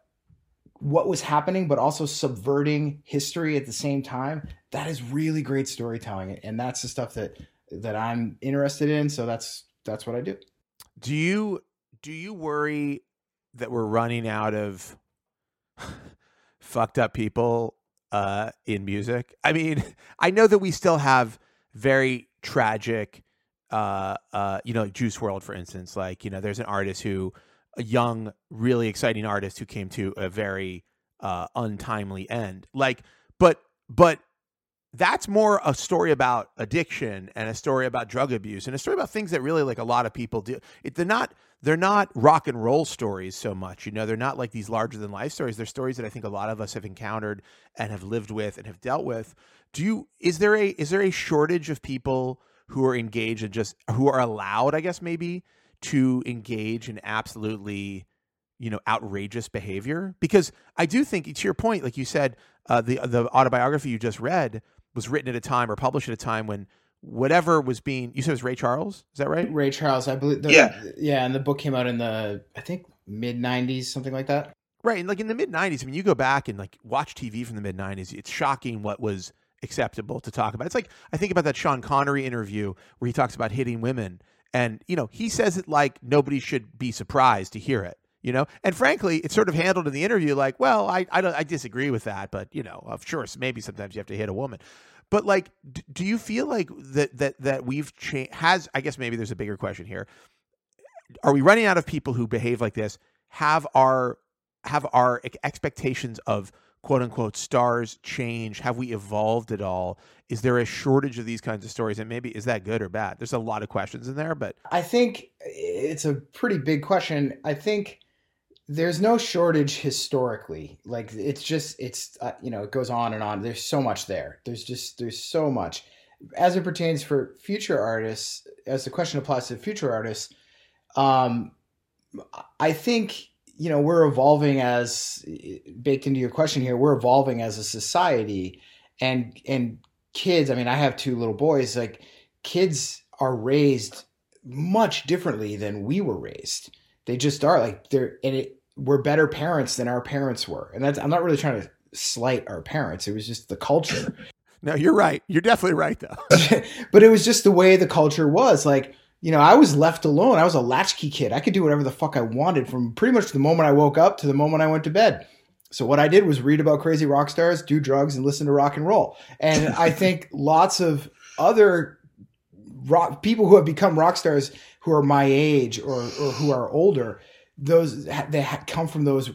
what was happening but also subverting history at the same time that is really great storytelling and that's the stuff that that i'm interested in so that's that's what i do do you do you worry that we're running out of fucked up people uh in music. I mean i know that we still have very tragic uh uh you know Juice WRLD, for instance. Like you know there's an artist who a young really exciting artist who came to a very uh untimely end. Like but but that's more a story about addiction and a story about drug abuse and a story about things that really like a lot of people do. It, they're not they're not rock and roll stories so much you know? They're not like these larger than life stories. They're stories that i think a lot of us have encountered and have lived with and have dealt with. Do you is there a is there a shortage of people who are engaged and just who are allowed, I guess maybe, to engage in absolutely you know outrageous behavior? Because i do think to your point like you said uh, the the autobiography you just read was written at a time or published at a time when whatever was being you said it was ray charles is that right ray charles i believe the, yeah yeah and the book came out in the i think mid 90s something like that right and like in the mid 90s i mean you go back and like watch tv from the mid 90s it's shocking what was acceptable to talk about. It's like I think about that Sean Connery interview where he talks about hitting women, and you know he says it like nobody should be surprised to hear it. You know, and frankly, it's sort of handled in the interview like, well, I I, I disagree with that, but you know, of course, maybe sometimes you have to hit a woman. But like, d- do you feel like that that that we've changed? Has I guess maybe there's a bigger question here. Are we running out of people who behave like this? Have our have our expectations of quote unquote stars change? Have we evolved at all? Is there a shortage of these kinds of stories? And maybe is that good or bad? There's a lot of questions in there, but I think it's a pretty big question. I think there's no shortage historically. Like it's just it's uh, you know it goes on and on. There's so much there. There's just there's so much as it pertains for future artists. As the question applies to future artists, um, I think you know we're evolving as baked into your question here we're evolving as a society and and kids i mean i have two little boys like kids are raised much differently than we were raised they just are like they're and it we're better parents than our parents were and that's i'm not really trying to slight our parents it was just the culture no you're right you're definitely right though but it was just the way the culture was like you know, I was left alone. I was a latchkey kid. I could do whatever the fuck I wanted from pretty much the moment I woke up to the moment I went to bed. So what I did was read about crazy rock stars, do drugs, and listen to rock and roll. And I think lots of other rock people who have become rock stars who are my age or, or who are older, those they come from those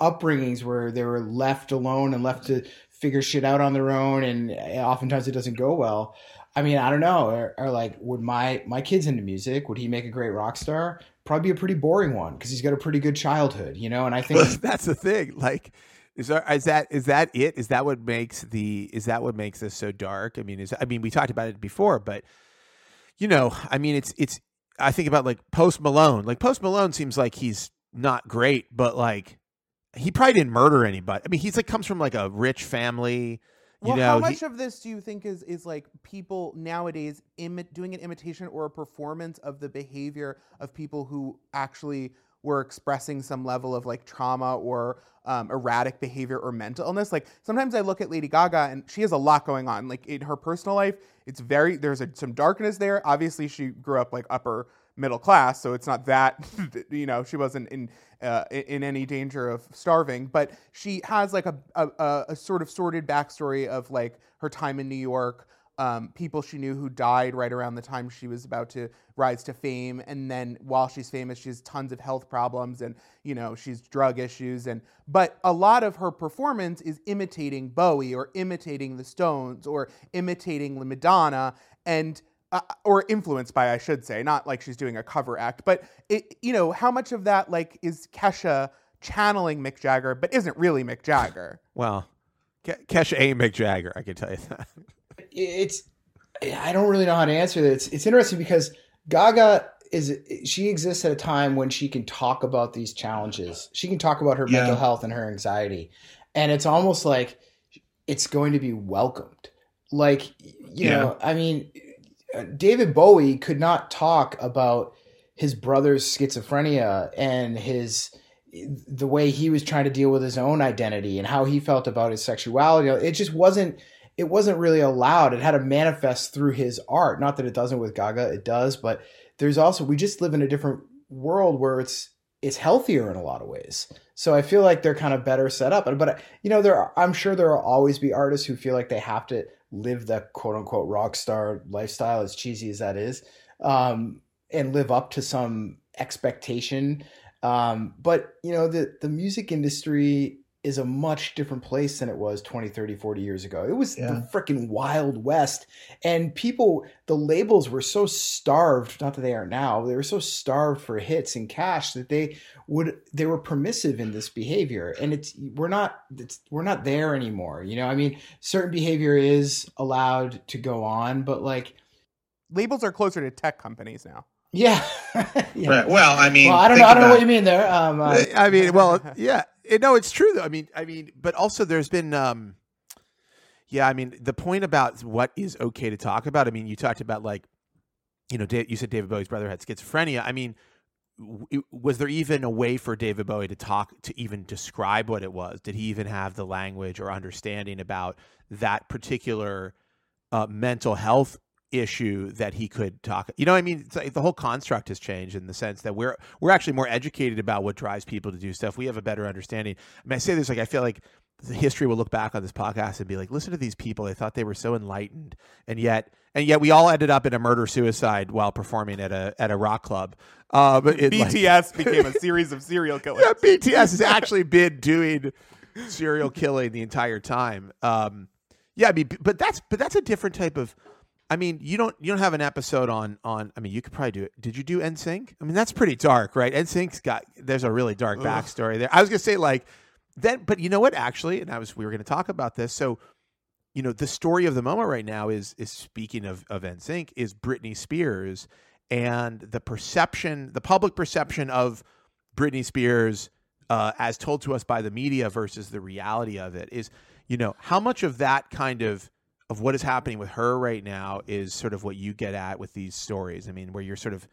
upbringings where they were left alone and left to figure shit out on their own, and eh, oftentimes it doesn't go well. I mean, I don't know. Or, or, like, would my my kid's into music? Would he make a great rock star? Probably a pretty boring one because he's got a pretty good childhood, you know. And I think that's the thing. Like, is there is that is that it? Is that what makes the is that what makes this so dark? I mean, is I mean, we talked about it before, but you know, I mean, it's it's. I think about like Post Malone. Like Post Malone seems like he's not great, but like he probably didn't murder anybody. I mean, he's like comes from like a rich family well, know, how much he, of this do you think is is like people nowadays imi- doing an imitation or a performance of the behavior of people who actually were expressing some level of like trauma or um, erratic behavior or mental illness. Like sometimes I look at Lady Gaga and she has a lot going on. Like in her personal life, it's very there's a, some darkness there. Obviously, she grew up like upper middle class, so it's not that you know she wasn't in uh, in any danger of starving. But she has like a, a, a sort of sordid backstory of like her time in New York. Um, people she knew who died right around the time she was about to rise to fame, and then while she's famous, she has tons of health problems, and you know she's drug issues, and but a lot of her performance is imitating Bowie or imitating the Stones or imitating Madonna, and uh, or influenced by, I should say, not like she's doing a cover act, but it, you know, how much of that like is Kesha channeling Mick Jagger, but isn't really Mick Jagger? Well, Ke- Kesha ain't Mick Jagger. I can tell you that. It's I don't really know how to answer that. It's it's interesting because Gaga is she exists at a time when she can talk about these challenges. She can talk about her Yeah. mental health and her anxiety, and it's almost like it's going to be welcomed. Like you Yeah. know, I mean, David Bowie could not talk about his brother's schizophrenia and his the way he was trying to deal with his own identity and how he felt about his sexuality. It just wasn't it wasn't really allowed. It had to manifest through his art. Not that it doesn't with Gaga, it does, but there's also we just live in a different world where it's it's healthier in a lot of ways. So I feel like they're kind of better set up. But you know, there are, I'm sure there will always be artists who feel like they have to live that quote unquote rock star lifestyle, as cheesy as that is, um, and live up to some expectation. Um, but you know, the the music industry is a much different place than it was 20, 30, 40 years ago. It was Yeah. the freaking wild west. And people, the labels were so starved, not that they are now, they were so starved for hits and cash that they would they were permissive in this behavior. And it's we're not it's we're not there anymore. You know, I mean, certain behavior is allowed to go on, but like Labels are closer to tech companies now. yeah. yeah. Right. Well, I mean, Well, I don't know. I don't know what you mean there. Um, uh, I mean, well, yeah, It- no, it's true though. I mean, I mean, but also there's been, um, yeah, I mean, the point about what is okay to talk about. I mean, you talked about like, you know, you said David Bowie's brother had schizophrenia. I mean, was there even a way for David Bowie to talk to even describe what it was? Did he even have the language or understanding about that particular uh, mental health issue that he could talk? You know, what I mean, it's like the whole construct has changed in the sense that we're we're actually more educated about what drives people to do stuff. We have a better understanding. I mean, I say this like I feel like the history will look back on this podcast and be like, listen to these people. They thought they were so enlightened, and yet, and yet, we all ended up in a murder suicide while performing at a at a rock club. Uh, but it, like- BTS became a series of serial killers. yeah, BTS has actually been doing serial killing the entire time. Um, yeah, I mean, but that's but that's a different type of. I mean, you don't you don't have an episode on on. I mean, you could probably do it. Did you do NSYNC? I mean, that's pretty dark, right? NSYNC's got there's a really dark Ugh. backstory there. I was gonna say like then, but you know what? Actually, and I was we were gonna talk about this. So, you know, the story of the moment right now is is speaking of of NSYNC is Britney Spears and the perception, the public perception of Britney Spears uh, as told to us by the media versus the reality of it is, you know, how much of that kind of of what is happening with her right now is sort of what you get at with these stories. I mean, where you're sort of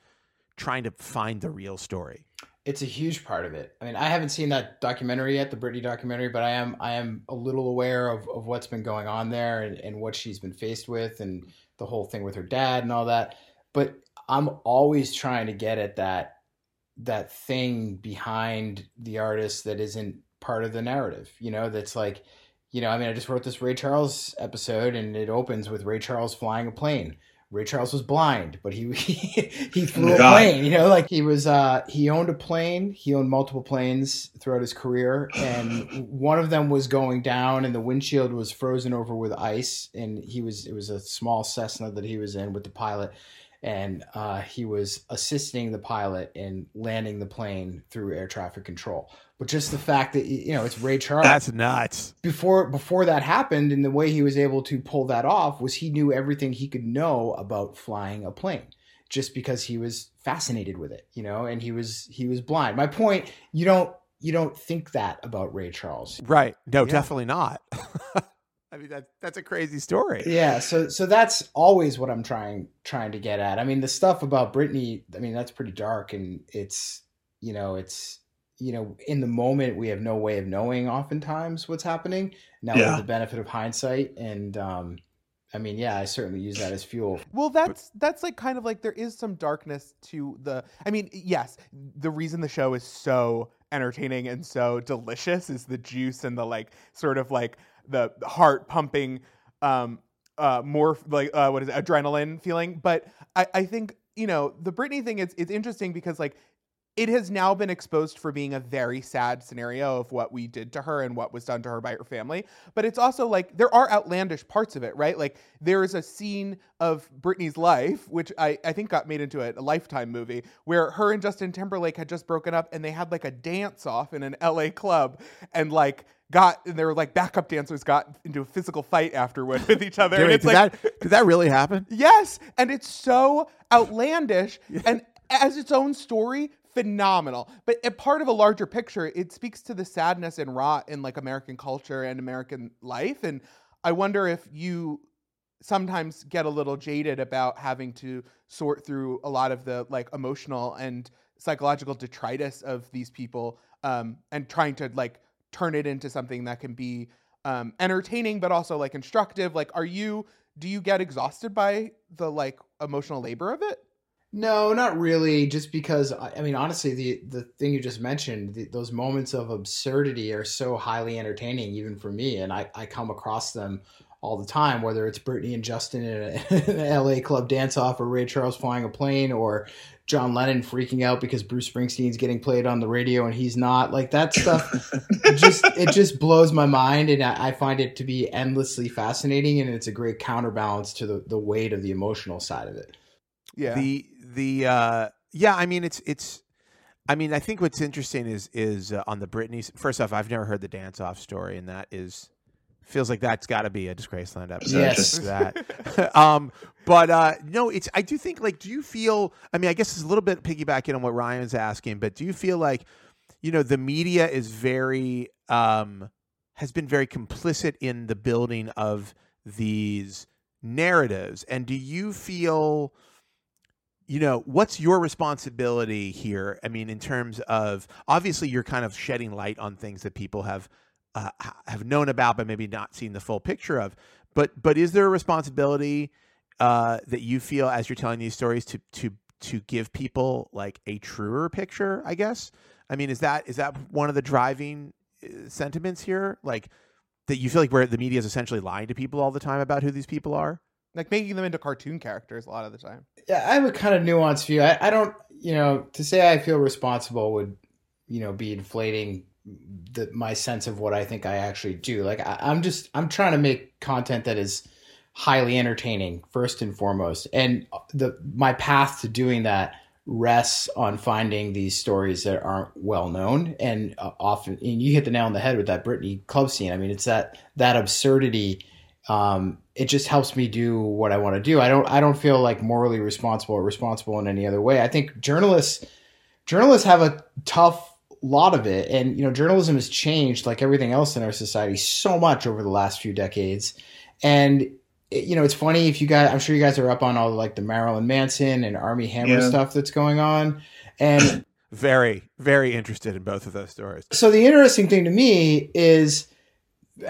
trying to find the real story. it's a huge part of it. I mean, I haven't seen that documentary yet, the Britney documentary, but I am I am a little aware of, of what's been going on there and, and what she's been faced with and the whole thing with her dad and all that. But I'm always trying to get at that that thing behind the artist that isn't part of the narrative, you know, that's like you know, I mean, I just wrote this Ray Charles episode, and it opens with Ray Charles flying a plane. Ray Charles was blind, but he he he flew a plane. You know, like he was uh, he owned a plane. He owned multiple planes throughout his career, and one of them was going down, and the windshield was frozen over with ice. And he was it was a small Cessna that he was in with the pilot, and uh, he was assisting the pilot in landing the plane through air traffic control. But just the fact that you know it's Ray Charles That's nuts. before before that happened and the way he was able to pull that off was he knew everything he could know about flying a plane just because he was fascinated with it you know and he was he was blind my point you don't you don't think that about ray charles Right. No, Yeah. definitely not. I mean, that, that's a crazy story. yeah so so that's always what i'm trying trying to get at i mean the stuff about Britney, i mean that's pretty dark and it's you know it's you know in the moment we have no way of knowing oftentimes what's happening now we Yeah. have the benefit of hindsight and um i mean yeah i certainly use that as fuel Well, that's that's like kind of like there is some darkness to the. I mean, yes, the reason the show is so entertaining and so delicious is the juice and the like sort of like the heart pumping um, uh, more like uh, what is it, adrenaline feeling. But I, I think you know the Britney thing. It's it's interesting because like it has now been exposed for being a very sad scenario of what we did to her and what was done to her by her family. But it's also like there are outlandish parts of it, right? Like there is a scene of Britney's life, which I, I think got made into a, a Lifetime movie, where her and Justin Timberlake had just broken up and they had like a dance off in an LA club and like got and they were like backup dancers got into a physical fight afterward with each other. Wait, and it's did like that did that really happen? Yes, and it's so outlandish and as its own story, phenomenal. But a part of a larger picture, it speaks to the sadness and rot in like American culture and American life. And I wonder if you sometimes get a little jaded about having to sort through a lot of the like emotional and psychological detritus of these people um, and trying to like turn it into something that can be um, entertaining but also like instructive like are you do you get exhausted by the like emotional labor of it No, not really. Just because I mean, honestly, the the thing you just mentioned, the, those moments of absurdity are so highly entertaining, even for me, and I I come across them all the time. Whether it's Britney and Justin in an L.A. club dance off, or Ray Charles flying a plane, or John Lennon freaking out because Bruce Springsteen's getting played on the radio and he's not. Like that stuff, it just it just blows my mind, and I, I find it to be endlessly fascinating, and it's a great counterbalance to the the weight of the emotional side of it. yeah The the uh yeah, I mean it's it's I mean I think what's interesting is is uh, on the Britney first off I've never heard the dance off story and that is feels like that's got to be a Disgraceland episode. Yes. that. um but uh no it's I do think like do you feel I mean I guess it's a little bit piggybacking on what Ryan's asking but do you feel like you know the media is very um has been very complicit in the building of these narratives and do you feel you know what's your responsibility here i mean in terms of obviously you're kind of shedding light on things that people have uh, have known about but maybe not seen the full picture of. But but is there a responsibility uh, that you feel as you're telling these stories to to to give people like a truer picture i guess? I mean is that is that one of the driving uh, sentiments here? Like that you feel like where the media is essentially lying to people all the time about who these people are? Like making them into cartoon characters a lot of the time. Yeah, I have a kind of nuanced view. I, I don't, you know, to say I feel responsible would, you know, be inflating the, my sense of what I think I actually do. Like I, I'm just, I'm trying to make content that is highly entertaining first and foremost, and the my path to doing that rests on finding these stories that aren't well known and uh, often. And you hit the nail on the head with that Britney club scene. I mean, it's that that absurdity um, it just helps me do what I want to do. I don't I don't feel like morally responsible or responsible in any other way. I think journalists journalists have a tough lot of it. And you know journalism has changed like everything else in our society so much over the last few decades. And it- you know it's funny if you guys I'm sure you guys are up on all like the Marilyn Manson and Armie Hammer Yeah. stuff that's going on. And very very interested in both of those stories. So the interesting thing to me is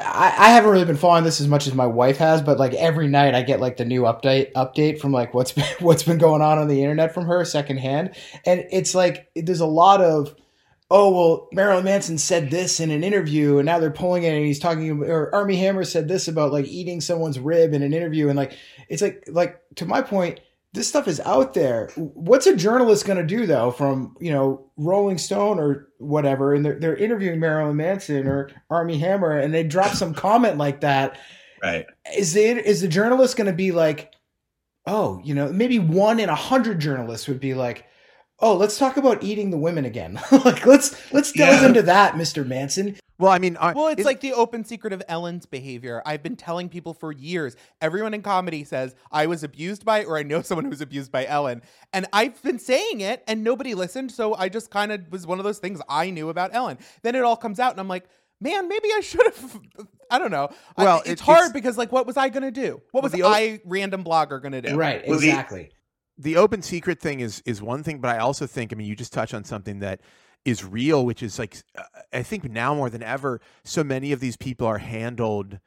I, I haven't really been following this as much as my wife has, but like every night I get like the new update update from like what's been what's been going on on the internet from her secondhand, and it's like there's a lot of oh well Marilyn Manson said this in an interview and now they're pulling it and he's talking or Armie Hammer said this about like eating someone's rib in an interview and like it's like like to my point this stuff is out there. What's a journalist going to do though from, you know, Rolling Stone or whatever and they're, they're interviewing Marilyn Manson or Armie Hammer and they drop some comment like that Right. is it is the journalist going to be like, oh, you know, maybe one in a hundred journalists would be like, oh, let's talk about eating the women again. like let's let's delve Yeah. into that, Mister Manson. well i mean uh, Well, it's is- like the open secret of Ellen's behavior. I've been telling people for years. Everyone in comedy says I was abused by, or I know someone who was abused by Ellen, and I've been saying it, and nobody listened. So I just kind of was one of those things I knew about Ellen. Then it all comes out, and I'm like, man, maybe I should have. I don't know. I- Well, it's it- hard it's- because like, what was I gonna do? What was the o- I, random blogger, gonna do? Right, Well, the- exactly. The open secret thing is is one thing, but I also think I mean you just touch on something that is real, which is like I think now more than ever, so many of these people are handled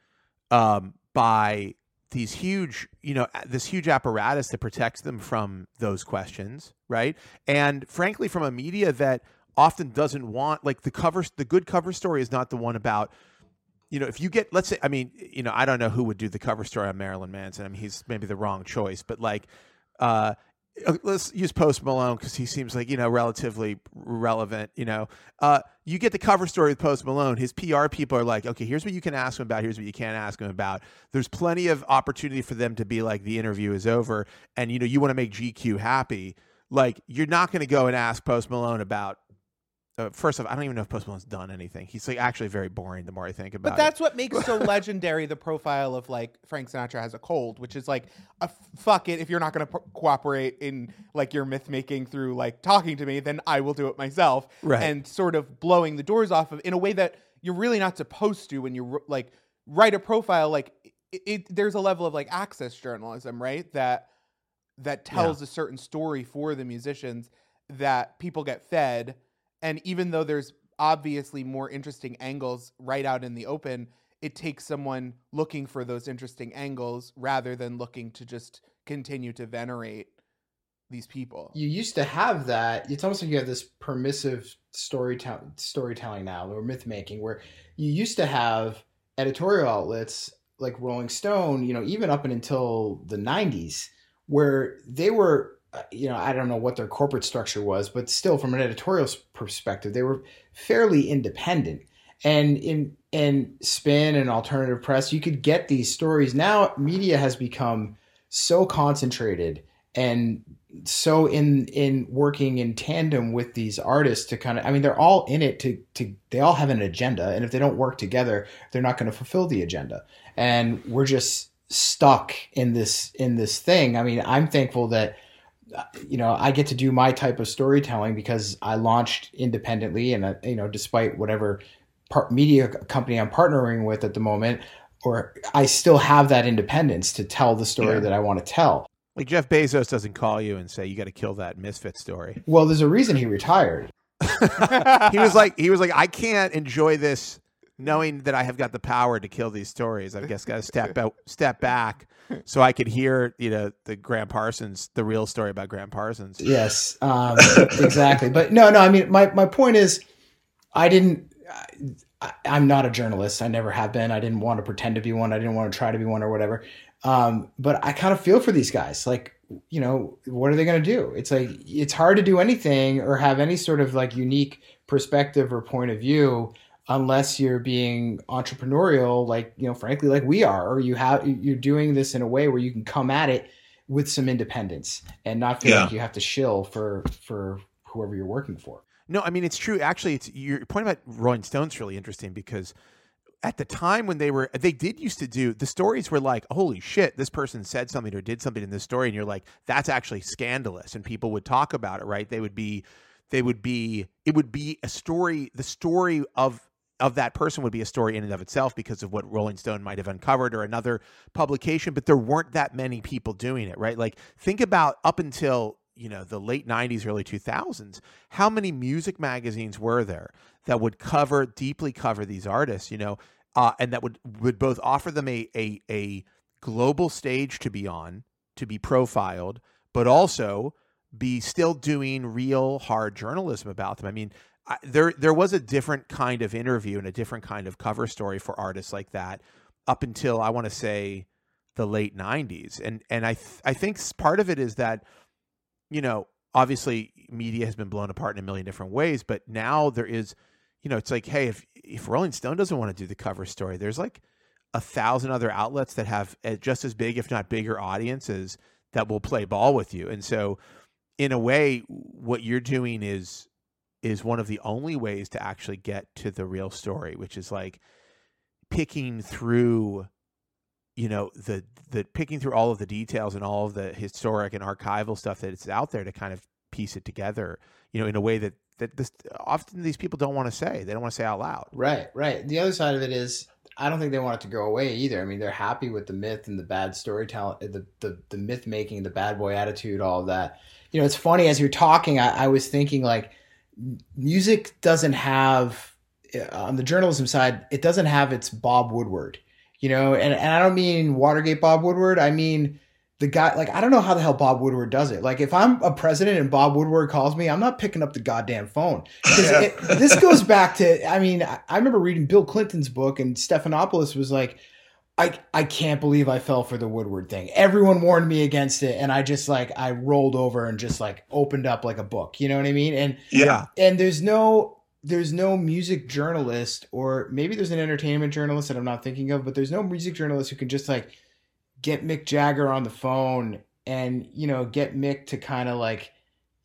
um, by these huge, you know, this huge apparatus that protects them from those questions, right? And frankly, from a media that often doesn't want like the cover, the good cover story is not the one about you know, if you get, let's say, I mean, you know, I don't know who would do the cover story on Marilyn Manson. I mean, he's maybe the wrong choice, but like, uh, uh, let's use Post Malone because he seems like you know relatively relevant. You know, uh, you get the cover story with Post Malone. His PR people are like, okay, here's what you can ask him about. Here's what you can't ask him about. There's plenty of opportunity for them to be like, the interview is over, and you know, you want to make GQ happy. Like, you're not going to go and ask Post Malone about uh, first off, I don't even know if Post Malone's done anything. He's like actually very boring. The more I think about But that's it. what makes so legendary the profile of like Frank Sinatra has a cold, which is like a f- fuck it. If you're not going to pro- cooperate in like your myth making through like talking to me, then I will do it myself. Right. And sort of blowing the doors off of in a way that you're really not supposed to when you like write a profile. Like it, it, there's a level of like access journalism, right? That that tells a certain story for the musicians that people get fed and even though there's obviously more interesting angles right out in the open it takes someone looking for those interesting angles rather than looking to just continue to venerate these people you used to have that. It's almost like you have this permissive storytelling storytelling now, or myth making, where you used to have editorial outlets like Rolling Stone, you know, even up and until the '90s, where they were, you know, I don't know what their corporate structure was, but still, from an editorial perspective, they were fairly independent. And in in spin and alternative press, you could get these stories. Now, media has become so concentrated and so in in working in tandem with these artists to kind of i mean they're all in it to to they all have an agenda and if they don't work together they're not going to fulfill the agenda and we're just stuck in this in this thing i mean i'm thankful that uh, you know i get to do my type of storytelling because i launched independently and uh, you know despite whatever part media company i'm partnering with at the moment or i still have that independence to tell the story Yeah. that i want to tell like Jeff Bezos doesn't call you and say you got to kill that misfit story. well there's a reason he retired he was like he was like I can't enjoy this knowing that I have got the power to kill these stories. I guess got to step out, step back so I could hear you know the Gram Parsons the real story about Gram Parsons. Yes, um, exactly. But no, no. I mean, my my point is, I didn't. I, I'm not a journalist. I never have been. I didn't want to pretend to be one. I didn't want to try to be one or whatever. Um, but I kind of feel for these guys. Like, you know, what are they going to do? It's like it's hard to do anything or have any sort of like unique perspective or point of view unless you're being entrepreneurial like you know frankly like we are or you have you're doing this in a way where you can come at it with some independence and not feel Yeah. like you have to shill for for whoever you're working for. No, I mean it's true. Actually, it's your point about Rolling Stone's really interesting because at the time when they were they did used to do the stories were like holy shit this person said something or did something in this story and you're like that's actually scandalous and people would talk about it right they would be they would be it would be a story the story of of that person would be a story in and of itself because of what Rolling Stone might have uncovered or another publication but there weren't that many people doing it right? Like think about up until you know the late 90s early 2000s how many music magazines were there that would cover deeply cover these artists you know uh, and that would would both offer them a, a a global stage to be on to be profiled but also be still doing real hard journalism about them. I mean There there was a different kind of interview and a different kind of cover story for artists like that up until i want to say the late 90s and and i th- i think part of it is that you know, obviously media has been blown apart in a million different ways, but now there is, you know, it's like, hey, if if Rolling Stone doesn't want to do the cover story, there's like a thousand other outlets that have just as big, if not bigger, audiences that will play ball with you. And so, in a way, what you're doing is is one of the only ways to actually get to the real story, which is like picking through you know the the picking through all of the details and all of the historic and archival stuff that it's out there to kind of piece it together you know in a way that that this often these people don't want to say they don't want to say out loud Right, right. The other side of it is I don't think they want it to go away either. I mean, they're happy with the myth and the bad storytelling, uh, the the, the myth making, the bad boy attitude, all that. You know, it's funny as you're talking, I, I was thinking like music doesn't have uh, on the journalism side, it doesn't have its Bob Woodward. You know, and, and I don't mean Watergate Bob Woodward. I mean the guy like I don't know how the hell Bob Woodward does it. Like if I'm a president and Bob Woodward calls me, I'm not picking up the goddamn phone. It, this goes back to I mean I, I remember reading Bill Clinton's book and Stephanopoulos was like. I, I can't believe I fell for the Woodward thing. Everyone warned me against it, and I just like I rolled over and just like opened up like a book. You know what I mean? And Yeah. and there's no there's no music journalist or maybe there's an entertainment journalist that I'm not thinking of, but there's no music journalist who can just like get Mick Jagger on the phone and you know get Mick to kind of like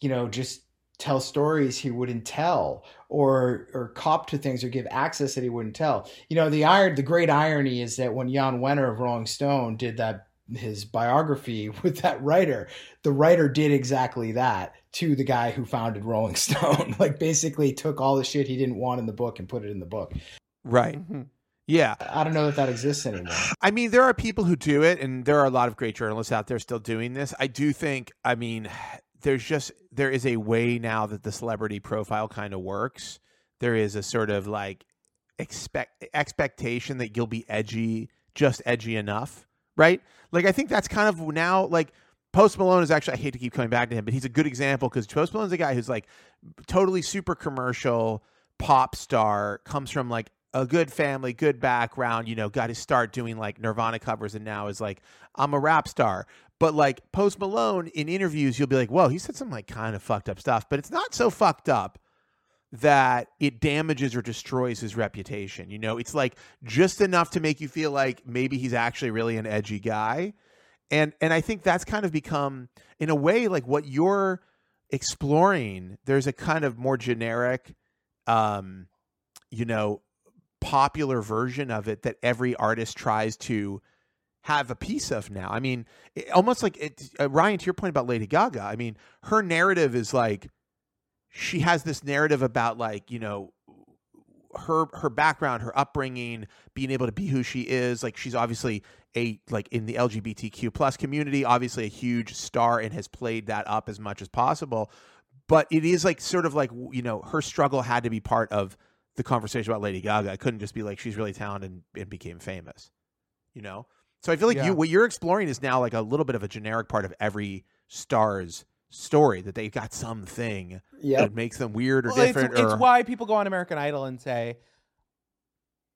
you know just tell stories he wouldn't tell or or cop to things or give access that he wouldn't tell. You know, the iron the great irony is that when Jan Wenner of Rolling Stone did that his biography with that writer, the writer did exactly that to the guy who founded Rolling Stone. like basically took all the shit he didn't want in the book and put it in the book. Right. Mhm. Yeah. I don't know that that exists anymore. I mean, there are people who do it, and there are a lot of great journalists out there still doing this. I do think, I mean, there's just there is a way now that the celebrity profile kind of works. There is a sort of like expect expectation that you'll be edgy, just edgy enough, right? Like I think that's kind of now like Post Malone is actually I hate to keep coming back to him, but he's a good example because Post Malone's a guy who's like totally super commercial pop star, comes from like a good family, good background, you know, got his start doing like Nirvana covers and now is like, I'm a rap star. But like Post Malone in interviews, you'll be like, whoa, he said some like kind of fucked up stuff, but it's not so fucked up that it damages or destroys his reputation. You know, it's like just enough to make you feel like maybe he's actually really an edgy guy. And and I think that's kind of become in a way like what you're exploring. There's a kind of more generic um you know popular version of it that every artist tries to have a piece of now. I mean, it, almost like it, uh, Ryan, to your point about Lady Gaga. I mean, her narrative is like she has this narrative about like you know her her background, her upbringing, being able to be who she is. Like she's obviously a like in the LGBTQ plus community, obviously a huge star and has played that up as much as possible. But it is like sort of like you know her struggle had to be part of the conversation about Lady Gaga. I couldn't just be like she's really talented and, and became famous, you know. So I feel like Yeah. you what you're exploring is now like a little bit of a generic part of every star's story that they've got something Yeah. that makes them weird or Well, different. it's or, why people go on American Idol and say,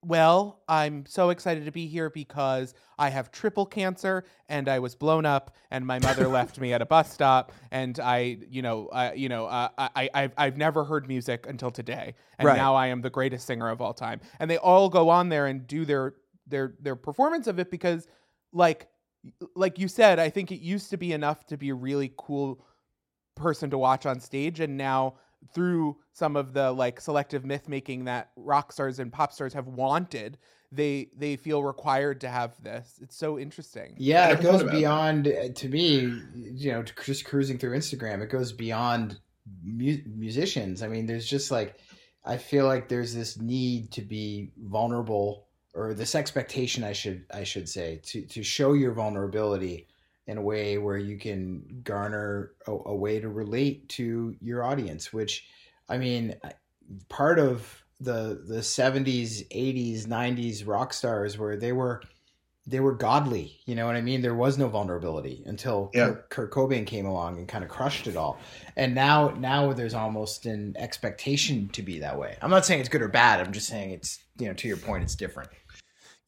"Well, I'm so excited to be here because I have triple cancer and I was blown up and my mother left me at a bus stop and I, you know, uh, you know, uh, I, I've I've never heard music until today and Right. now I am the greatest singer of all time." And they all go on there and do their their their performance of it because, like, like you said, I think it used to be enough to be a really cool person to watch on stage and now through some of the like selective myth making that rock stars and pop stars have wanted they they feel required to have this it's so interesting Yeah, it goes beyond uh, to me. You know, just cruising through Instagram, it goes beyond mu- musicians. I mean, there's just like I feel like there's this need to be vulnerable, or this expectation, I should I should say, to to show your vulnerability in a way where you can garner a, a way to relate to your audience. Which, I mean, part of the the 70s 80s 90s rock stars where they were they were godly you know what i mean there was no vulnerability until Yeah. Kurt, Kurt cobain came along and kind of crushed it all and now now there's almost an expectation to be that way i'm not saying it's good or bad i'm just saying it's you know to your point it's different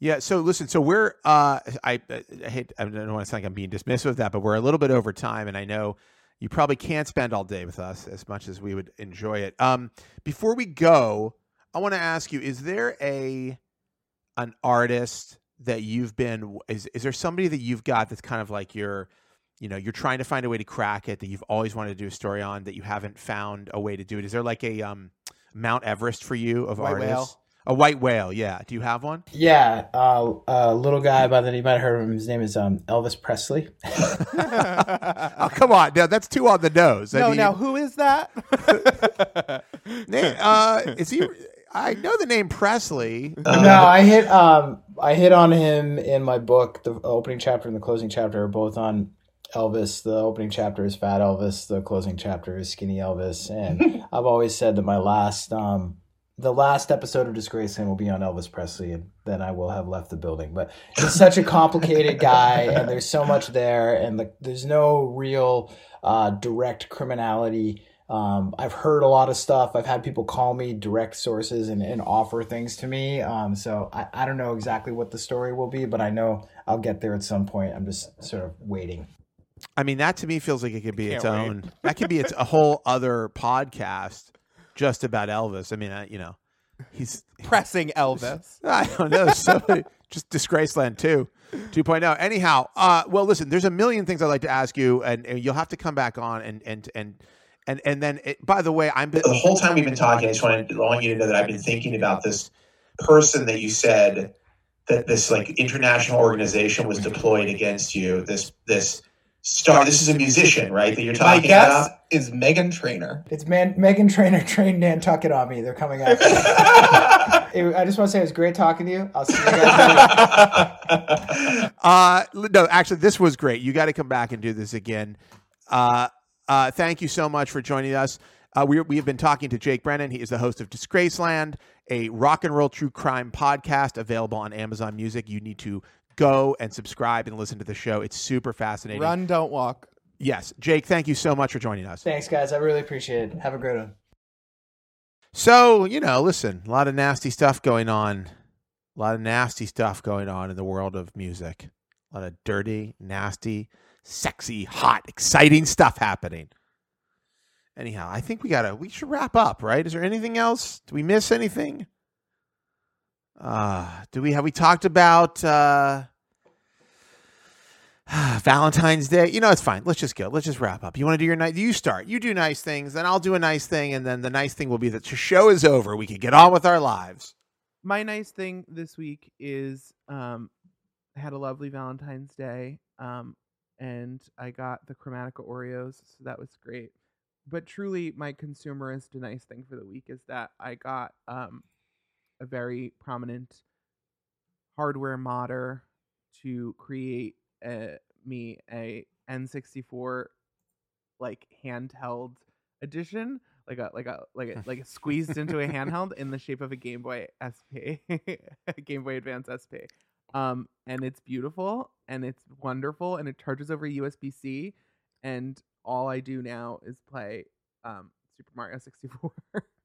Yeah. So listen. So we're. Uh, I, I hate. I don't want to sound like I'm being dismissive of that, but we're a little bit over time, and I know you probably can't spend all day with us as much as we would enjoy it. Um, before we go, I want to ask you: Is there a an artist that you've been? Is is there somebody that you've got that's kind of like your you know you're trying to find a way to crack it that you've always wanted to do a story on that you haven't found a way to do it is there like a um mount everest for you of White whale. Artists a white whale yeah do you have one yeah uh, a little guy by the name you might have heard of him his name is um, elvis presley oh come on now that's too on the nose I no mean, now who is that na- uh, is he i know the name presley Uh, no, I hit um I hit on him in my book. The opening chapter and the closing chapter are both on Elvis. The opening chapter is Fat Elvis. The closing chapter is Skinny Elvis. And I've always said that my last um the last episode of Disgraceland will be on Elvis Presley, and then I will have left the building. But he's such a complicated guy, and there's so much there, and the, there's no real uh, direct criminality. Um, I've heard a lot of stuff. I've had people call me direct sources and, and offer things to me. Um, so I, I don't know exactly what the story will be, but I know I'll get there at some point. I'm just sort of waiting. I mean, that to me feels like it could be its Can't wait. own. That could be its a whole other podcast just about Elvis. I mean, uh, you know, he's Pressing Elvis. I don't know. So just Disgraceland 2, 2.0. Anyhow, uh, well, listen, there's a million things I'd like to ask you, and, and you'll have to come back on and and and and and then. It, by the way, I'm the whole time we've been talking, I just wanted, to want you to know that I've been thinking about this person that you said that this like international organization was deployed against you. This this star. This is a musician, right? That you're My talking guess about. is Meghan Trainor. It's man, Meghan Trainor trained Nantucket on me. They're coming after me. It- I just want to say it was great talking to you. I'll see you guys later. Uh, no, actually, this was great. You got to come back and do this again. Uh, uh, thank you so much for joining us. Uh, we, we have been talking to Jake Brennan. He is the host of Disgraceland, a rock and roll true crime podcast available on Amazon Music. You need to go and subscribe and listen to the show. It's super fascinating. Run, don't walk. Yes, Jake, thank you so much for joining us. Thanks, guys. I really appreciate it. Have a great one. So, you know, listen, a lot of nasty stuff going on. A lot of nasty stuff going on in the world of music. A lot of dirty, nasty, sexy, hot, exciting stuff happening. Anyhow, I think we gotta we should wrap up, right? Is there anything else? Do we miss anything? Uh do we have we talked about uh Valentine's Day. You know, it's fine. Let's just go. Let's just wrap up. You want to do your night? You start. You do nice things, then I'll do a nice thing, and then the nice thing will be that the show is over. We can get on with our lives. My nice thing this week is um, I had a lovely Valentine's Day, um, and I got the Chromatica Oreos, so that was great. But truly, my consumerist nice thing for the week is that I got um, a very prominent hardware modder to create a, me a N64 like handheld edition like a like a like a like a squeezed into a handheld in the shape of a Game Boy SP, Game Boy Advance SP. Um, and it's beautiful and it's wonderful and it charges over USB C. And all I do now is play um, Super Mario 64.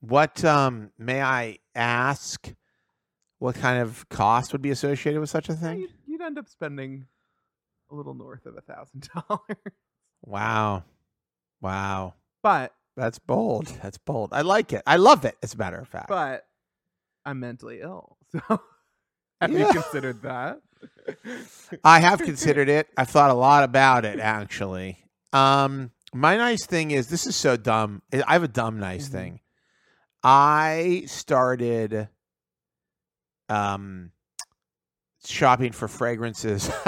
What um may I ask? What kind of cost would be associated with such a thing? you'd, you'd end up spending a little north of a thousand dollars, Wow, wow, but that's bold. That's bold. I like it. I love it. As a matter of fact. but I'm mentally ill, so have Yeah. you considered that? I have considered it. I've thought a lot about it actually. Um my nice thing is this is so dumb. I have a dumb nice Mhm. thing. I started um shopping for fragrances.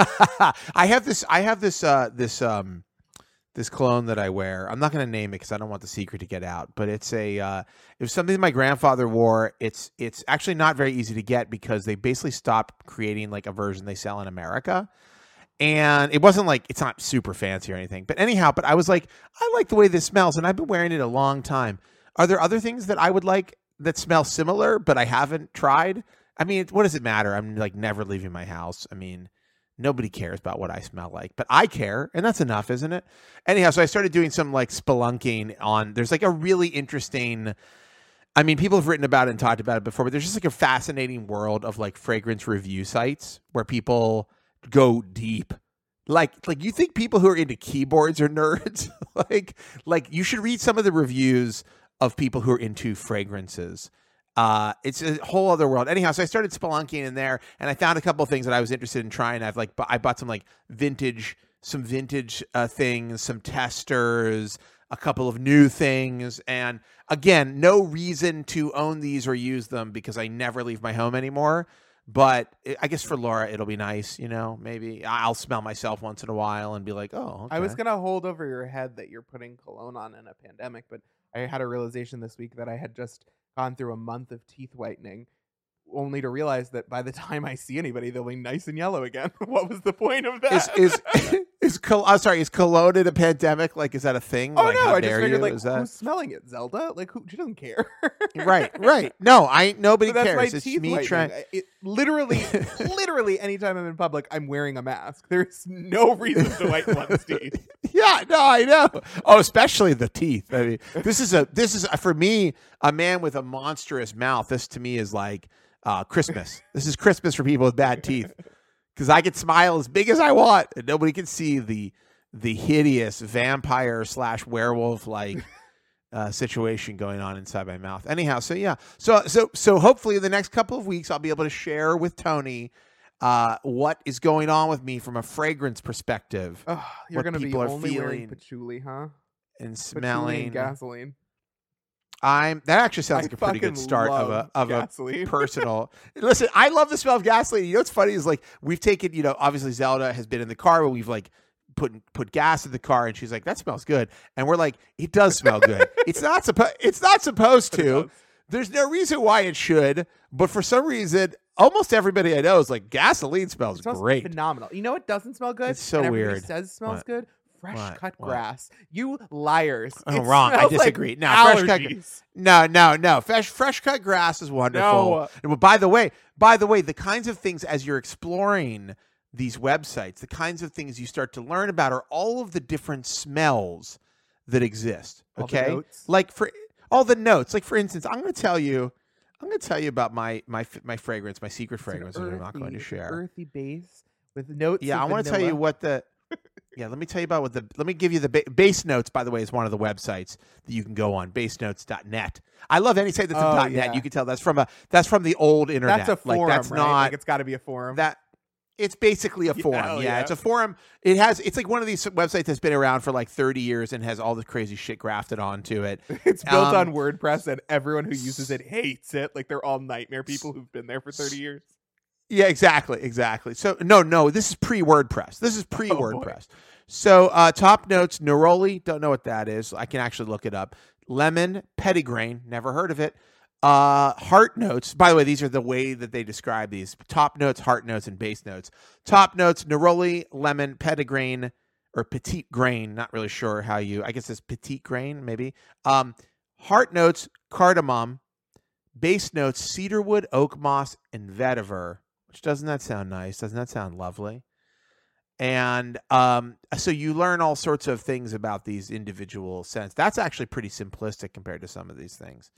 I have this I have this uh this um this cologne that I wear. I'm not going to name it cuz I don't want the secret to get out, but it's a uh it was something my grandfather wore. It's it's actually not very easy to get because they basically stopped creating like a version they sell in America. And it wasn't like it's not super fancy or anything. But anyhow, but I was like, I like the way this smells and I've been wearing it a long time. Are there other things that I would like that smell similar but I haven't tried? I mean, what does it matter? I'm like never leaving my house. I mean, nobody cares about what I smell like, but I care, and that's enough, isn't it? Anyhow, so I started doing some like spelunking on. There's like a really interesting. I mean, people have written about it and talked about it before, but there's just like a fascinating world of like fragrance review sites where people go deep. Like, like you think people who are into keyboards are nerds? like, like you should read some of the reviews of people who are into fragrances. Uh, it's a whole other world. Anyhow, so I started spelunking in there, and I found a couple of things that I was interested in trying. I've like, I bought some like vintage, some vintage uh, things, some testers, a couple of new things, and again, no reason to own these or use them because I never leave my home anymore. But I- I guess for Laura, it'll be nice, you know. Maybe I'll smell myself once in a while and be like, "Oh, I was gonna hold over your head that you're putting cologne on in a pandemic, but I had a realization this week that I had just gone through a month of teeth whitening, only to realize that by the time I see anybody, they'll be nice and yellow again. what was the point of that? is is Col- I'm sorry, is cologne in a pandemic? Like, is that a thing? oh like, no! how I just figured you? like is that who's smelling it? Zelda? Like who? She doesn't care. right? Right. No, I nobody So cares. It's teeth me trying. It, literally, literally, anytime I'm in public, I'm wearing a mask. There's no reason to whiten one's teeth. Yeah, no, I know. Oh, especially the teeth. I mean, this is a this is for me a man with a monstrous mouth. This to me is like uh, Christmas. this is Christmas for people with bad teeth because I can smile as big as I want and nobody can see the the hideous vampire slash werewolf like uh, situation going on inside my mouth. Anyhow, so yeah, so so so hopefully in the next couple of weeks I'll be able to share with Tony. Uh, what is going on with me from a fragrance perspective Ugh, you're gonna be people are only wearing patchouli, huh? and Patchouli smelling? and gasoline. I'm that actually sounds like a pretty good start of a of a personal. Listen, I love the smell of gasoline. You know what's funny is like we've taken, you know, obviously Zelda has been in the car, but we've like put put gas in the car, and she's like, "That smells good," and we're like, "It does smell good." it's not supposed. It's not supposed to. There's no reason why it should, but for some reason, almost everybody I know is like, "Gasoline smells, It smells great." phenomenal. You know what doesn't smell good? It's so weird. Says smells What? good. Fresh What? cut What? grass. You liars. Oh, wrong. I smells like disagree. No, fresh cut- No, no, no. Fresh fresh cut grass is wonderful. No. By the way, by the way, the kinds of things as you're exploring these websites, the kinds of things you start to learn about are all of the different smells that exist. Okay, like for all the notes. Like for instance, I'm going to tell you, I'm going to tell you about my my my fragrance, my secret It's an fragrance that I'm not going to share. Earthy base with notes. Yeah, I want to tell you what the. Yeah, let me tell you about what the. Let me give you the ba- base notes. By the way, is one of the websites that you can go on. Basenotes.net. I love any site that's Oh, in .net. yeah. You can tell that's from a that's from the old internet. That's a forum, like that's right? not Like it's got to be a forum. that. It's basically a forum. hell Yeah, yeah. it's a forum. It has. It's like one of these websites that's been around for like 30 years and has all the crazy shit grafted onto it. it's built um, on WordPress, and everyone who uses it hates it. Like they're all nightmare people who've been there for thirty years. Yeah, exactly, exactly. So no, no, this is pre WordPress. This is pre Oh. WordPress. so uh, top notes, Neroli, don't know what that is. I can actually look it up. Lemon, Petitgrain, never heard of it. Uh, heart notes. By the way, these are the way that they describe these: top notes, heart notes, and base notes. Top notes: Neroli, lemon, Petitgrain, or Petite Grain. Not really sure how you. I guess it's Petite Grain, maybe. Um, heart notes: cardamom. Base notes: cedarwood, oak moss, and vetiver. Which doesn't that sound nice? Doesn't that sound lovely? And um, so you learn all sorts of things about these individual scents. That's actually pretty simplistic compared to some of these things.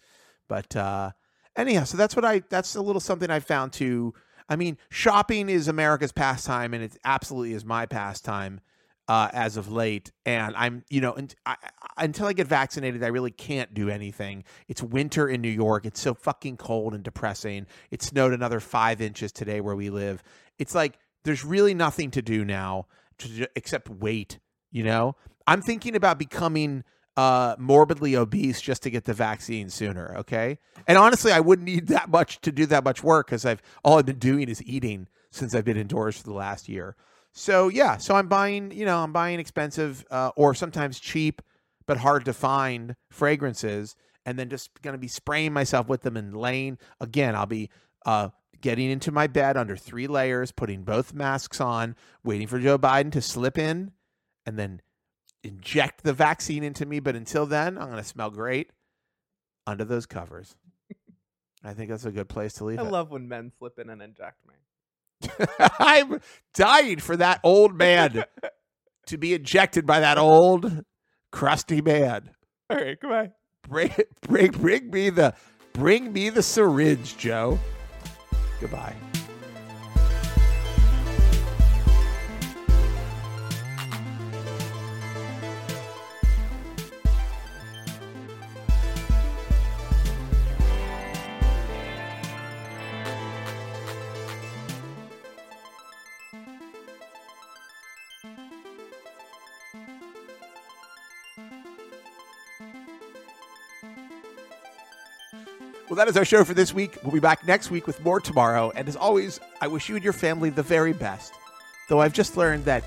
But uh, anyhow, so that's what I. That's a little something I found to, I mean, shopping is America's pastime, and it absolutely is my pastime uh, as of late. And I'm, you know, and I, until I get vaccinated, I really can't do anything. It's winter in New York. It's so fucking cold and depressing. It snowed another five inches today where we live. It's like there's really nothing to do now to, except wait. You know, I'm thinking about becoming uh, morbidly obese just to get the vaccine sooner. Okay, and honestly, I wouldn't need that much to do that much work because I've all I've been doing is eating since I've been indoors for the last year. So yeah, so I'm buying, you know, I'm buying expensive uh, or sometimes cheap but hard to find fragrances, and then just gonna be spraying myself with them and laying. Again, I'll be uh, getting into my bed under three layers, putting both masks on, waiting for Joe Biden to slip in, and then inject the vaccine into me. But until then, I'm gonna smell great under those covers. I think that's a good place to leave I it. love when men slip in and inject me. I'm dying for that old man to be injected by that old crusty man. All right, goodbye. Bring, bring, bring me the, bring me the syringe, Joe. Goodbye. Well, that is our show for this week. We'll be back next week with more tomorrow. And as always, I wish you and your family the very best. Though I've just learned that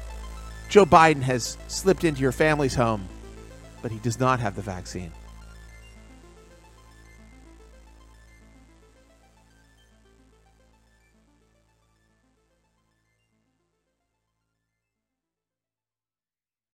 Joe Biden has slipped into your family's home, but he does not have the vaccine.